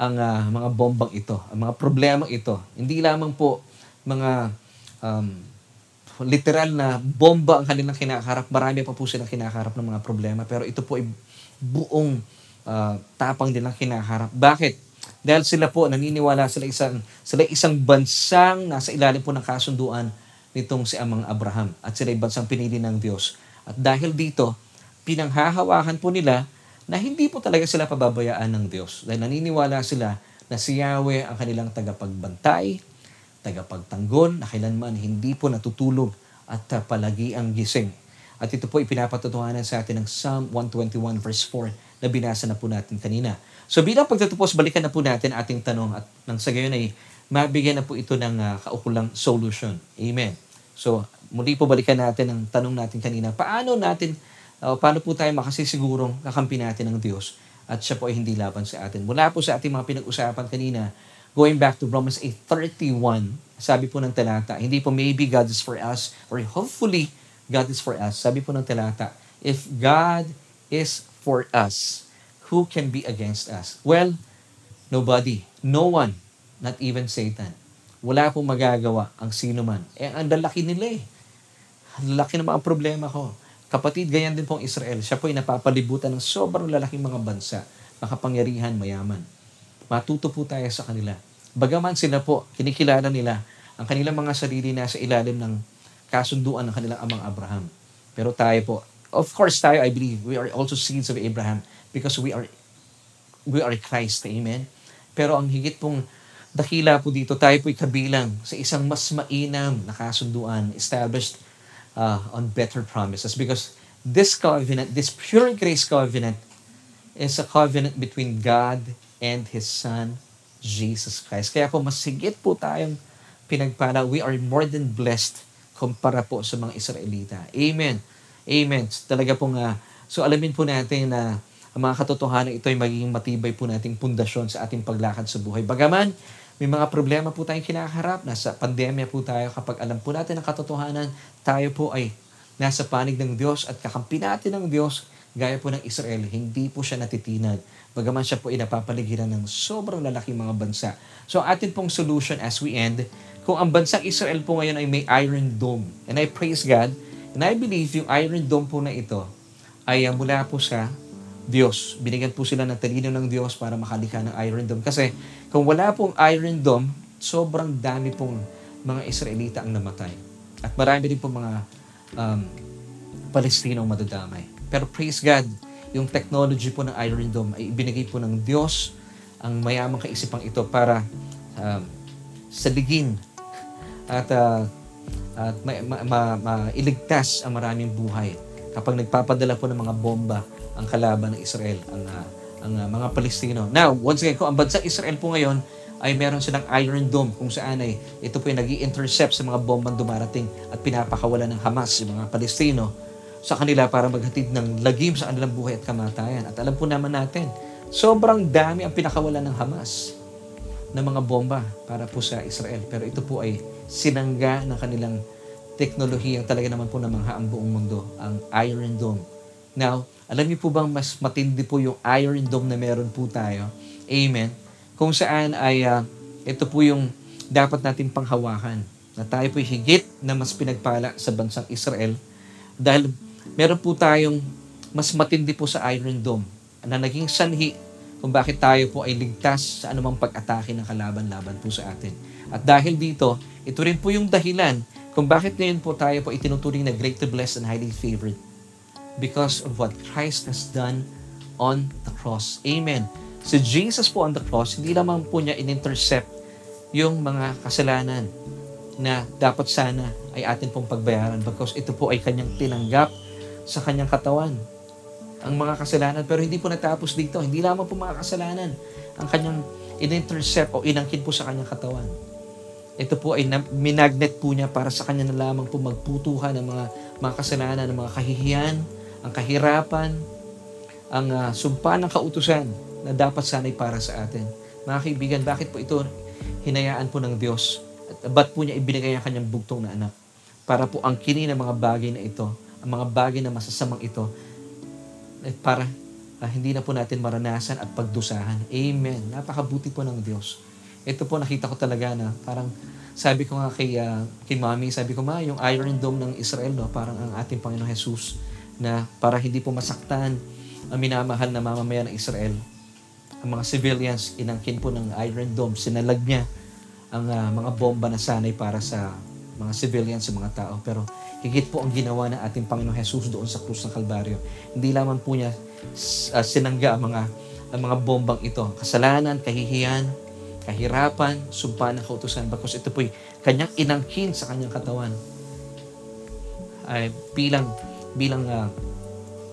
ang uh, mga bombang ito, ang mga problema ito. Hindi lamang po mga um, literal na bomba ang kanilang kinakaharap. Marami pa po silang kinakaharap ng mga problema. Pero ito po ay buong uh, tapang din ang kinaharap. Bakit? Dahil sila po naniniwala sila isang sila isang bansang nasa ilalim po ng kasunduan nitong si Amang Abraham at sila bansang pinili ng Diyos. At dahil dito, pinanghahawakan po nila na hindi po talaga sila pababayaan ng Diyos. Dahil naniniwala sila na si Yahweh ang kanilang tagapagbantay, tagapagtanggol, na kailanman hindi po natutulog at uh, palagi ang gising. At ito po ipinapatutuhanan sa atin ng Psalm 121 verse 4 na binasa na po natin kanina. So bilang pagtatapos, balikan na po natin ating tanong at nang sa gayon ay mabigyan na po ito ng uh, kaukulang solution. Amen. So, muli po balikan natin ang tanong natin kanina. Paano natin, uh, paano po tayo makasisigurong kakampi natin ng Diyos at siya po ay hindi laban sa atin? Mula po sa ating mga pinag-usapan kanina, going back to Romans 8.31, sabi po ng talata, hindi po maybe God is for us or hopefully God is for us. Sabi po ng talata, if God is for us, who can be against us? Well, nobody, no one not even Satan. Wala pong magagawa ang sino man. Eh, ang lalaki nila eh. laki ng mga problema ko. Kapatid, ganyan din po ang Israel. Siya po ay napapalibutan ng sobrang lalaking mga bansa, makapangyarihan, mayaman. Matuto po tayo sa kanila. Bagaman sila po, kinikilala nila ang kanilang mga sarili na sa ilalim ng kasunduan ng kanilang amang Abraham. Pero tayo po, of course tayo, I believe, we are also seeds of Abraham because we are we are Christ. Amen? Pero ang higit pong dakila po dito, tayo po'y kabilang sa isang mas mainam na kasunduan established uh, on better promises because this covenant, this pure grace covenant is a covenant between God and His Son, Jesus Christ. Kaya po mas higit po tayong pinagpala. We are more than blessed kumpara po sa mga Israelita. Amen. Amen. Talaga pong, uh, so alamin po natin na ang mga katotohanan ito ay magiging matibay po nating pundasyon sa ating paglakad sa buhay. Bagaman, may mga problema po tayong kinakaharap. Nasa pandemya po tayo. Kapag alam po natin ang katotohanan, tayo po ay nasa panig ng Diyos at kakampi natin ng Diyos gaya po ng Israel, hindi po siya natitinag. Bagaman siya po ay napapaligiran ng sobrang lalaking mga bansa. So atin pong solution as we end, kung ang bansang Israel po ngayon ay may Iron Dome, and I praise God, and I believe yung Iron Dome po na ito ay uh, mula po sa Diyos. Binigyan po sila ng talino ng Diyos para makalikha ng Iron Dome. Kasi kung wala pong Iron Dome, sobrang dami pong mga Israelita ang namatay. At marami din po mga um, Palestinong madadamay. Pero praise God, yung technology po ng Iron Dome ay ibinigay po ng Diyos ang mayamang kaisipang ito para um, saligin at uh, at ma, ma, ma, mailigtas ang maraming buhay kapag nagpapadala po ng mga bomba ang kalaban ng Israel, ang uh, ang uh, mga Palestino. Now, once again, kung ang bansa Israel po ngayon ay meron silang Iron Dome kung saan ay ito po ay nag intercept sa mga bombang dumarating at pinapakawalan ng Hamas yung mga Palestino sa kanila para maghatid ng lagim sa kanilang buhay at kamatayan. At alam po naman natin, sobrang dami ang pinakawalan ng Hamas ng mga bomba para po sa Israel. Pero ito po ay sinangga ng kanilang teknolohiyang talaga naman po namangha ang buong mundo, ang Iron Dome. Now, alam niyo po bang mas matindi po yung Iron Dome na meron po tayo? Amen. Kung saan ay uh, ito po yung dapat natin panghawakan na tayo po higit na mas pinagpala sa bansang Israel dahil meron po tayong mas matindi po sa Iron Dome na naging sanhi kung bakit tayo po ay ligtas sa anumang pag-atake ng kalaban-laban po sa atin. At dahil dito, ito rin po yung dahilan kung bakit ngayon po tayo po itinuturing na great to blessed and highly favored because of what Christ has done on the cross. Amen. Si Jesus po on the cross, hindi lamang po niya in-intercept yung mga kasalanan na dapat sana ay atin pong pagbayaran because ito po ay kanyang tinanggap sa kanyang katawan. Ang mga kasalanan, pero hindi po natapos dito. Hindi lamang po mga kasalanan ang kanyang in-intercept o inangkin po sa kanyang katawan. Ito po ay minagnet po niya para sa kanya na lamang po magputuhan ng mga, mga kasalanan, ng mga kahihiyan, ang kahirapan, ang uh, sumpa ng kautusan na dapat sanay para sa atin. Mga kaibigan, bakit po ito hinayaan po ng Diyos? At ba't po niya ibinigay ang kanyang bugtong na anak? Para po ang kini ng mga bagay na ito, ang mga bagay na masasamang ito, at para uh, hindi na po natin maranasan at pagdusahan. Amen. Napakabuti po ng Diyos. Ito po nakita ko talaga na parang sabi ko nga kay, uh, kay Mami, sabi ko ma, yung Iron Dome ng Israel, no, parang ang ating Panginoon Jesus, na para hindi po masaktan ang minamahal na mamamayan ng Israel. Ang mga civilians, inangkin po ng Iron Dome, sinalag niya ang uh, mga bomba na sanay para sa mga civilians, sa mga tao. Pero higit po ang ginawa ng ating Panginoong Jesus doon sa krus ng Kalbaryo. Hindi lamang po niya uh, sinangga ang mga, ang mga bombang ito. Kasalanan, kahihiyan, kahirapan, sumpa ng kautusan. Bakos ito po'y kanyang inangkin sa kanyang katawan ay bilang bilang uh,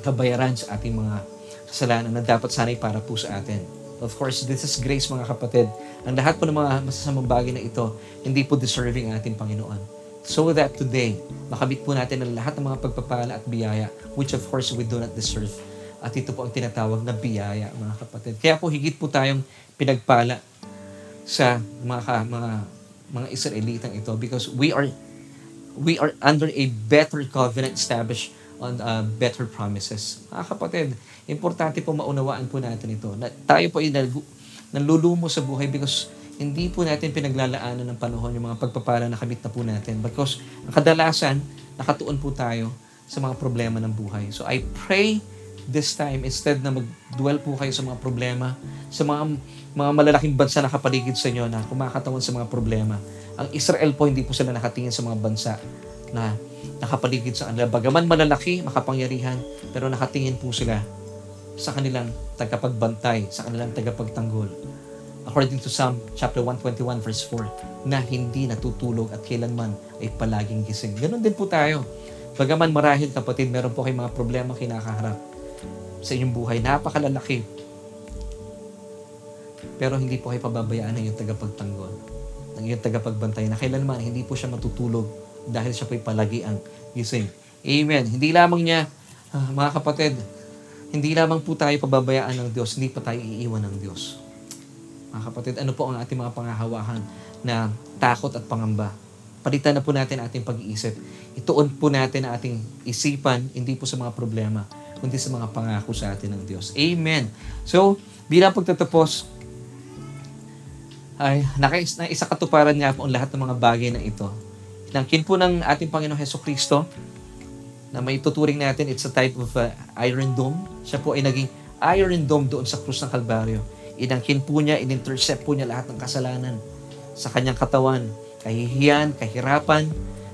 kabayaran sa ating mga kasalanan na dapat sanay para po sa atin. Of course, this is grace mga kapatid. Ang lahat po ng mga masasamang bagay na ito, hindi po deserving ang ating Panginoon. So that today, makamit po natin ang lahat ng mga pagpapala at biyaya, which of course we do not deserve. At ito po ang tinatawag na biyaya, mga kapatid. Kaya po higit po tayong pinagpala sa mga mga mga Israelitang ito because we are we are under a better covenant established on uh, better promises. Mga kapatid, importante po maunawaan po natin ito. Na tayo po ay nalulumo sa buhay because hindi po natin pinaglalaanan ng panahon yung mga pagpapala na kamit na po natin. Because ang kadalasan, nakatuon po tayo sa mga problema ng buhay. So I pray this time, instead na mag-dwell po kayo sa mga problema, sa mga mga malalaking bansa na kapaligid sa inyo na kumakatawan sa mga problema. Ang Israel po, hindi po sila nakatingin sa mga bansa na nakapaligid sa kanila. Bagaman malalaki, makapangyarihan, pero nakatingin po sila sa kanilang tagapagbantay, sa kanilang tagapagtanggol. According to Psalm chapter 121 verse 4, na hindi natutulog at kailanman ay palaging gising. Ganon din po tayo. Bagaman marahil kapatid, meron po kayong mga problema kinakaharap sa inyong buhay, napakalalaki. Pero hindi po kayo pababayaan ng iyong tagapagtanggol, ng iyong tagapagbantay na kailanman hindi po siya matutulog dahil siya po'y palagi ang gising. Amen. Hindi lamang niya, ah, mga kapatid, hindi lamang po tayo pababayaan ng Diyos, hindi pa tayo iiwan ng Diyos. Mga kapatid, ano po ang ating mga pangahawahan na takot at pangamba? Palitan na po natin ating pag-iisip. Ituon po natin ang ating isipan, hindi po sa mga problema, kundi sa mga pangako sa atin ng Diyos. Amen. So, bilang pagtatapos, ay nakais na isa katuparan nga po ang lahat ng mga bagay na ito. Inangkin po ng ating Panginoong Heso Kristo na may tuturing natin, it's a type of uh, iron dome. Siya po ay naging iron dome doon sa krus ng Kalbaryo. Inangkin po niya, in-intercept po niya lahat ng kasalanan sa kanyang katawan, kahihiyan, kahirapan,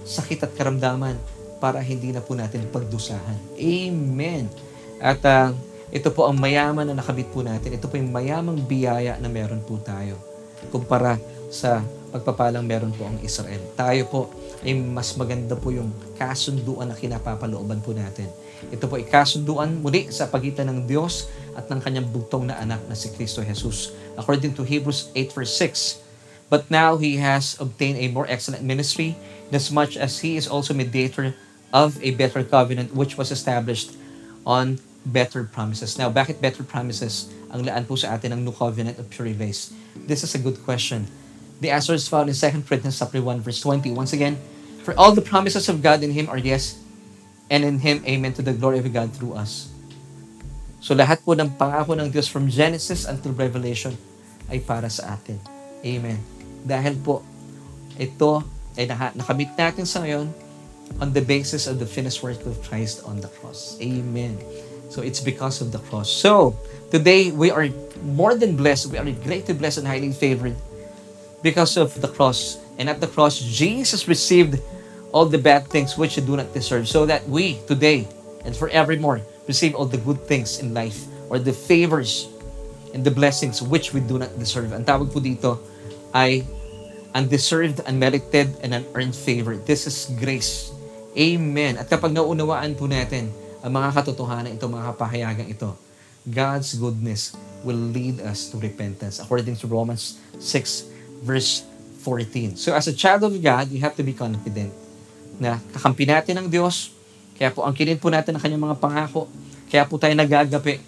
sakit at karamdaman para hindi na po natin pagdusahan. Amen. At uh, ito po ang mayaman na nakabit po natin. Ito po yung mayamang biyaya na meron po tayo kumpara sa pagpapalang meron po ang Israel. Tayo po ay mas maganda po yung kasunduan na kinapapalooban po natin. Ito po ay kasunduan muli sa pagitan ng Diyos at ng kanyang bugtong na anak na si Kristo Jesus. According to Hebrews 8 verse 6, But now he has obtained a more excellent ministry, inasmuch as he is also mediator of a better covenant which was established on better promises. Now, bakit better promises ang laan po sa atin ng new covenant of pure grace? This is a good question. The answer is found in 2 Corinthians chapter 1 verse 20. Once again, For all the promises of God in Him are yes, and in Him, amen, to the glory of God through us. So lahat po ng pangako ng Diyos from Genesis until Revelation ay para sa atin. Amen. Dahil po, ito ay nakamit natin sa ngayon on the basis of the finished work of Christ on the cross. Amen. So it's because of the cross. So, today we are more than blessed. We are greatly blessed and highly favored because of the cross. And at the cross, Jesus received all the bad things which you do not deserve, so that we today and forevermore receive all the good things in life or the favors and the blessings which we do not deserve. Ang tawag po dito ay undeserved, unmerited, and unearned favor. This is grace. Amen. At kapag naunawaan po natin ang mga katotohanan ito, mga kapahayagan ito, God's goodness will lead us to repentance according to Romans 6 verse 14. So as a child of God, you have to be confident na kakampi natin ng Diyos. Kaya po, ang kilin po natin ang kanyang mga pangako. Kaya po tayo nagagapi.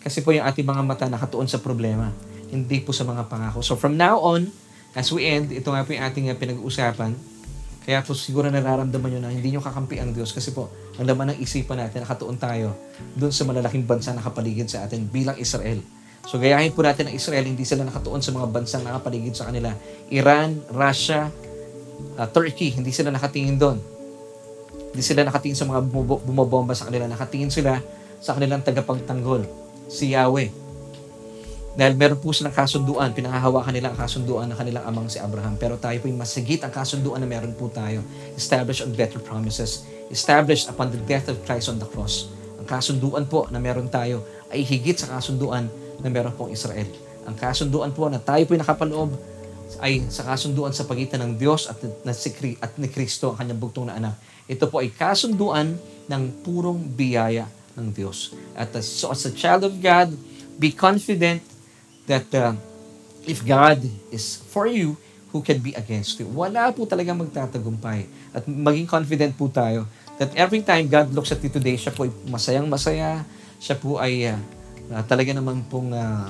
Kasi po yung ating mga mata nakatuon sa problema. Hindi po sa mga pangako. So from now on, as we end, ito nga po yung ating uh, pinag-uusapan. Kaya po siguro nararamdaman nyo na hindi nyo kakampi ang Diyos. Kasi po, ang laman ng isipan natin, nakatuon tayo doon sa malalaking bansa na kapaligid sa atin bilang Israel. So gayahin po natin ang Israel, hindi sila nakatuon sa mga bansang nakapaligid sa kanila. Iran, Russia, uh, Turkey, hindi sila nakatingin doon. Hindi sila nakatingin sa mga bumabomba sa kanila. Nakatingin sila sa kanilang tagapagtanggol, si Yahweh. Dahil meron po silang kasunduan, pinangahawakan nila ang kasunduan ng kanilang amang si Abraham. Pero tayo po yung masigit ang kasunduan na meron po tayo. Established on better promises. Established upon the death of Christ on the cross. Ang kasunduan po na meron tayo ay higit sa kasunduan na meron pong Israel. Ang kasunduan po na tayo po yung nakapaloob ay sa kasunduan sa pagitan ng Diyos at, na si, at ni Kristo, ang kanyang bugtong na anak. Ito po ay kasunduan ng purong biyaya ng Diyos. At uh, so as a child of God, be confident that uh, if God is for you, who can be against you? Wala po talaga magtatagumpay. At maging confident po tayo that every time God looks at you today, siya po ay masayang masaya, siya po ay uh, uh, talaga naman pong uh,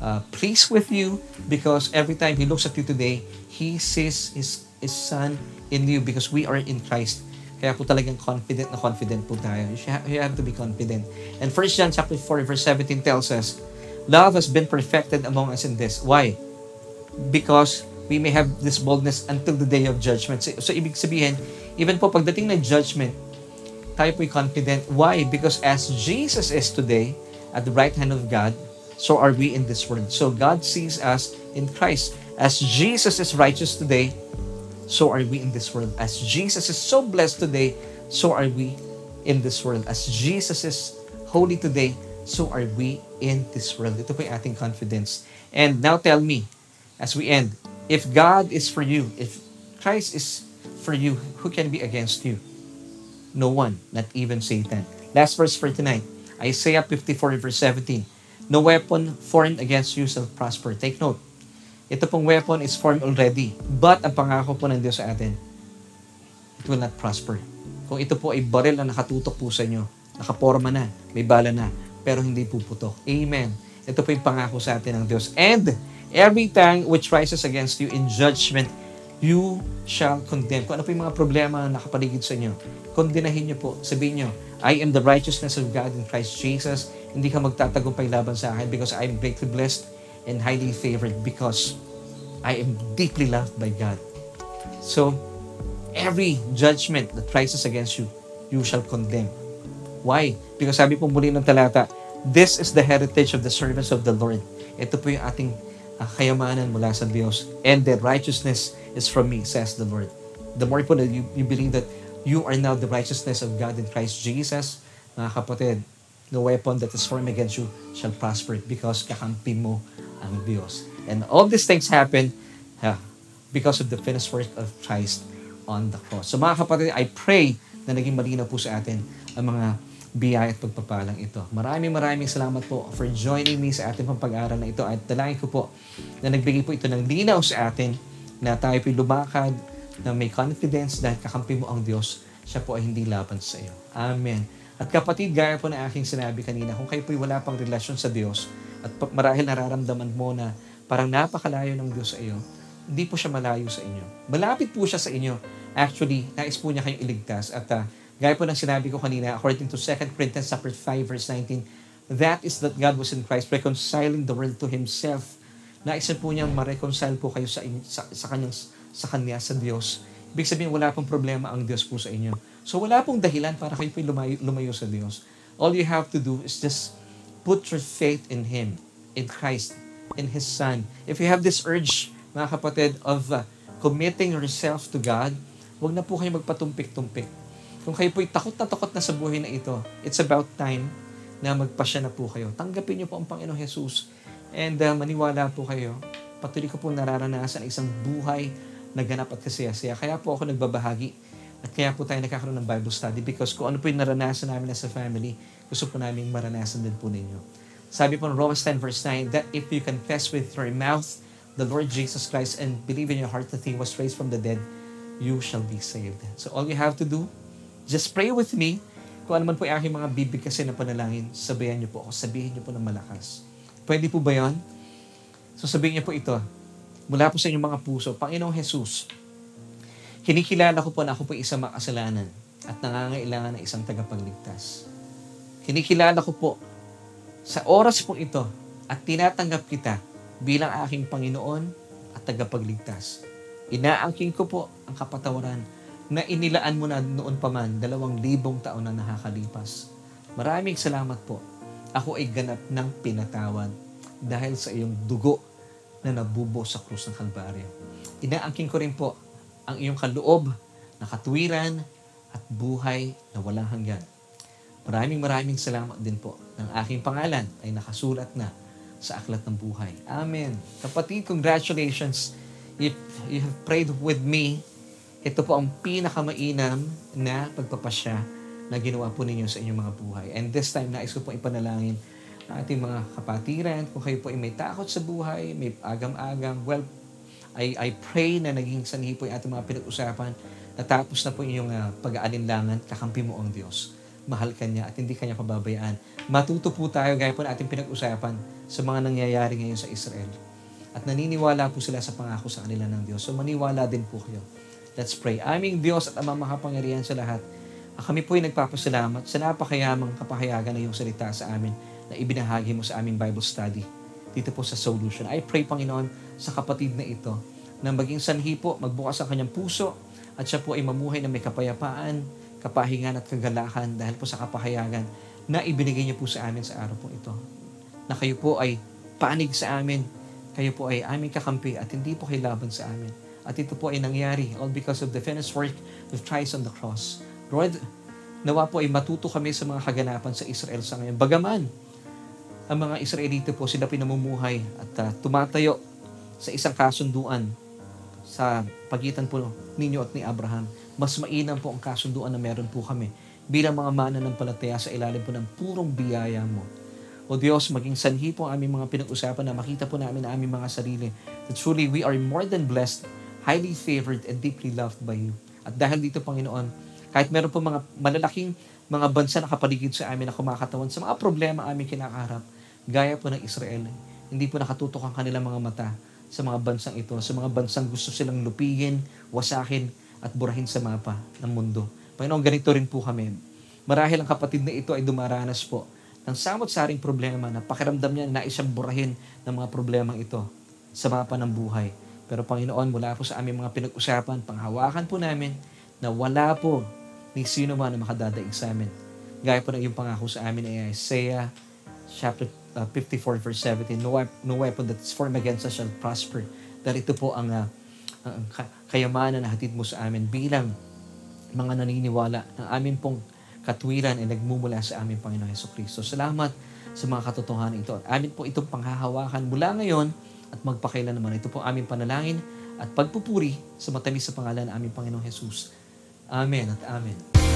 uh, pleased with you because every time He looks at you today, He sees His, His Son in you because we are in Christ. Kaya po talagang confident na confident po tayo. You have to be confident. And 1 John chapter 4 verse 17 tells us, Love has been perfected among us in this. Why? because we may have this boldness until the day of judgment. So, so ibig sabihin, even po pagdating ng judgment, tayo po'y confident. Why? Because as Jesus is today at the right hand of God, so are we in this world. So God sees us in Christ. As Jesus is righteous today, so are we in this world. As Jesus is so blessed today, so are we in this world. As Jesus is holy today, so are we in this world. Ito po yung ating confidence. And now tell me, as we end, if God is for you, if Christ is for you, who can be against you? No one, not even Satan. Last verse for tonight, Isaiah 54 verse 17. No weapon formed against you shall prosper. Take note. Ito pong weapon is formed already. But ang pangako po ng Diyos sa atin, it will not prosper. Kung ito po ay baril na nakatutok po sa inyo, nakaporma na, may bala na, pero hindi puputok. Amen. Ito po yung pangako sa atin ng Diyos. And every tongue which rises against you in judgment, you shall condemn. Kung ano po yung mga problema na nakapaligid sa inyo, kondenahin niyo po. Sabihin niyo, I am the righteousness of God in Christ Jesus. Hindi ka magtatagumpay laban sa akin because I am greatly blessed and highly favored because I am deeply loved by God. So, every judgment that rises against you, you shall condemn. Why? Because sabi po muli ng talata, This is the heritage of the servants of the Lord. Ito po yung ating uh, kayamanan mula sa Diyos. And the righteousness is from me, says the Lord. The more po that you, you believe that you are now the righteousness of God in Christ Jesus, mga kapatid, no weapon that is formed against you shall prosper because kakampi mo ang Diyos. And all these things happen uh, because of the finished work of Christ on the cross. So mga kapatid, I pray na naging malinaw po sa atin ang mga biyaya at pagpapalang ito. Maraming maraming salamat po for joining me sa ating pag-aaral na ito at dalangin ko po na nagbigay po ito ng linaw sa atin na tayo po lumakad na may confidence dahil kakampi mo ang Diyos, siya po ay hindi laban sa iyo. Amen. At kapatid, gaya po na aking sinabi kanina, kung kayo po'y wala pang relasyon sa Diyos at marahil nararamdaman mo na parang napakalayo ng Diyos sa iyo, hindi po siya malayo sa inyo. Malapit po siya sa inyo. Actually, nais po niya kayong iligtas at uh, Gaya po ng sinabi ko kanina, according to 2 Corinthians chapter 5 verse 19, that is that God was in Christ reconciling the world to Himself. Naisan po niyang ma-reconcile po kayo sa, sa, sa, kanyang, sa Kanya, sa Diyos. Ibig sabihin, wala pong problema ang Diyos po sa inyo. So wala pong dahilan para kayo lumayo, lumayo sa Diyos. All you have to do is just put your faith in Him, in Christ, in His Son. If you have this urge, mga kapatid, of uh, committing yourself to God, huwag na po kayo magpatumpik-tumpik kung kayo po'y takot na takot na sa buhay na ito, it's about time na magpasya na po kayo. Tanggapin niyo po ang Panginoong Jesus and uh, maniwala po kayo. Patuloy ko po nararanasan isang buhay na ganap at kasaya-saya. Kaya po ako nagbabahagi at kaya po tayo nakakaroon ng Bible study because kung ano po yung naranasan namin as a family, gusto po namin maranasan din po ninyo. Sabi po in Romans 10 verse 9, that if you confess with your mouth the Lord Jesus Christ and believe in your heart that He was raised from the dead, you shall be saved. So all you have to do Just pray with me. Kung ano man po yung aking mga bibig kasi na panalangin, sabihan niyo po ako, sabihin niyo po ng malakas. Pwede po ba yon? So sabihin niyo po ito, mula po sa inyong mga puso, Panginoong Jesus, kinikilala ko po na ako po isang makasalanan at nangangailangan ng isang tagapagligtas. Kinikilala ko po sa oras po ito at tinatanggap kita bilang aking Panginoon at tagapagligtas. Inaangking ko po ang kapatawaran na inilaan mo na noon pa man, dalawang libong taon na nakakalipas. Maraming salamat po. Ako ay ganap ng pinatawad dahil sa iyong dugo na nabubo sa krus ng Kalbaryo. Inaangking ko rin po ang iyong kaloob na katwiran at buhay na walang hanggan. Maraming maraming salamat din po ng aking pangalan ay nakasulat na sa aklat ng buhay. Amen. Kapatid, congratulations. If you have prayed with me ito po ang pinakamainam na pagpapasya na ginawa po ninyo sa inyong mga buhay. And this time, nais ko po ipanalangin ang ating mga kapatiran. Kung kayo po ay may takot sa buhay, may agam-agam, well, I, I pray na naging sanhi po yung ating mga pinag-usapan. Natapos na po inyong uh, pag-aalinlangan, kakampi mo ang Diyos. Mahal ka niya at hindi kanya pababayaan. Matuto po tayo, gaya po na ating pinag-usapan sa mga nangyayari ngayon sa Israel. At naniniwala po sila sa pangako sa kanila ng Diyos. So maniwala din po kayo Let's pray. Aming Diyos at Ama makapangyarihan sa lahat, kami po ay nagpapasalamat sa napakayamang kapahayagan na iyong salita sa amin na ibinahagi mo sa aming Bible study. dito po sa solution. I pray, Panginoon, sa kapatid na ito, na maging sanhi po, magbukas ang kanyang puso, at siya po ay mamuhay na may kapayapaan, kapahingan at kagalakan dahil po sa kapahayagan na ibinigay niyo po sa amin sa araw po ito. Na kayo po ay panig sa amin, kayo po ay aming kakampi at hindi po kayo laban sa amin. At ito po ay nangyari all because of the finished work of Christ on the cross. Lord, nawa po ay matuto kami sa mga kaganapan sa Israel sa ngayon. Bagaman, ang mga Israelite po sila pinamumuhay at uh, tumatayo sa isang kasunduan sa pagitan po ninyo at ni Abraham. Mas mainam po ang kasunduan na meron po kami bilang mga mananampalataya sa ilalim po ng purong biyaya mo. O Diyos, maging sanhi po ang aming mga pinag-usapan na makita po namin na aming mga sarili that truly we are more than blessed, highly favored, and deeply loved by you. At dahil dito, Panginoon, kahit meron po mga malalaking mga bansa na kapaligid sa amin na kumakatawan sa mga problema aming kinakaharap, gaya po ng Israel, hindi po nakatutok ang kanilang mga mata sa mga bansang ito, sa mga bansang gusto silang lupigin, wasakin, at burahin sa mapa ng mundo. Panginoon, ganito rin po kami. Marahil ang kapatid na ito ay dumaranas po ng samot-saring problema na pakiramdam niya na isang burahin ng mga problemang ito sa mapa ng buhay. Pero Panginoon, mula po sa aming mga pinag-usapan, panghawakan po namin na wala po ni sino man na makadadaig sa amin. Gaya po ng iyong pangako sa amin ay Isaiah chapter uh, 54 verse 17, no, no weapon that is formed against us shall prosper. Dahil ito po ang, uh, ang kayamanan na hatid mo sa amin bilang mga naniniwala ng amin pong katwiran ay nagmumula sa aming Panginoon Heso Kristo. Salamat sa mga katotohanan ito. At amin po itong panghahawakan mula ngayon at magpakailan naman. Ito po aming panalangin at pagpupuri sa matamis sa pangalan ng aming Panginoong Jesus. Amen at Amen.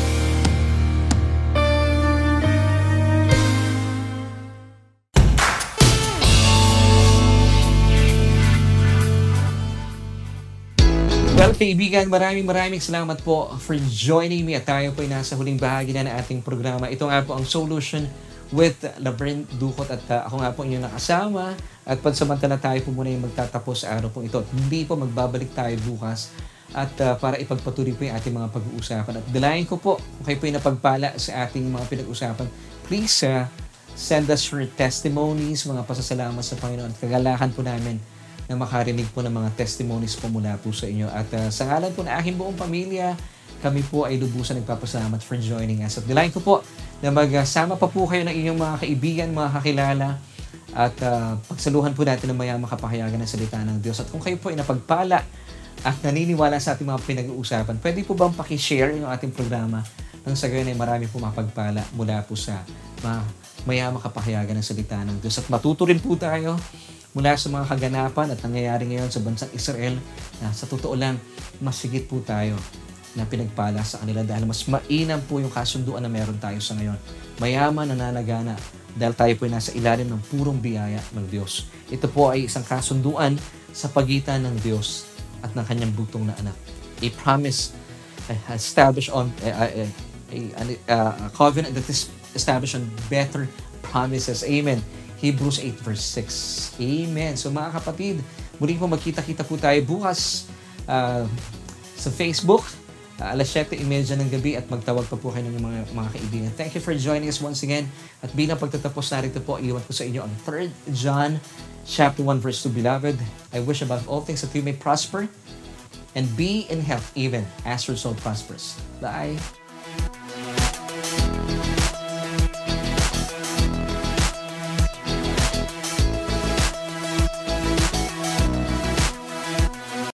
Well, kaibigan, maraming maraming salamat po for joining me at tayo po ay nasa huling bahagi na ng ating programa. Ito nga po ang Solution with Laverne Ducot at uh, ako nga po inyong nakasama at pansamantala tayo po muna yung magtatapos sa araw po ito. Hindi po magbabalik tayo bukas at uh, para ipagpatuloy po yung ating mga pag-uusapan. At dalayan ko po, kayo po yung napagpala sa ating mga pinag-usapan, please uh, send us your testimonies, mga pasasalamat sa Panginoon at kagalakan po namin na makarinig po ng mga testimonies po mula po sa inyo. At uh, sa ngalan po ng aking buong pamilya, kami po ay lubusan nagpapasalamat for joining us. At nilain ko po na magsama pa po kayo ng inyong mga kaibigan, mga kakilala, at uh, pagsaluhan po natin ng mayamang kapahayagan ng salita ng Diyos. At kung kayo po ay napagpala at naniniwala sa ating mga pinag-uusapan, pwede po bang pakishare yung ating programa nang sa gayon ay marami po mapagpala mula po sa mga mayamang kapahayagan ng salita ng Diyos. At matuto rin po tayo mula sa mga kaganapan at nangyayari ngayon sa bansang Israel na sa totoo lang, mas sigit po tayo na pinagpala sa kanila dahil mas mainam po yung kasunduan na meron tayo sa ngayon. Mayaman, nananagana dahil tayo po ay nasa ilalim ng purong biyaya ng Diyos. Ito po ay isang kasunduan sa pagitan ng Diyos at ng kanyang butong na anak. A promise established on uh, uh, a, a, a covenant that is established on better promises. Amen. Hebrews 8 verse 6. Amen. So mga kapatid, muli po magkita-kita po tayo bukas uh, sa Facebook uh, alas 7.30 ng gabi at magtawag pa po kayo ng mga, mga kaibigan. Thank you for joining us once again. At bilang pagtatapos narito po, iwan ko sa inyo ang 3 John chapter 1 verse 2. Beloved, I wish above all things that you may prosper and be in health even as your soul prospers. Bye!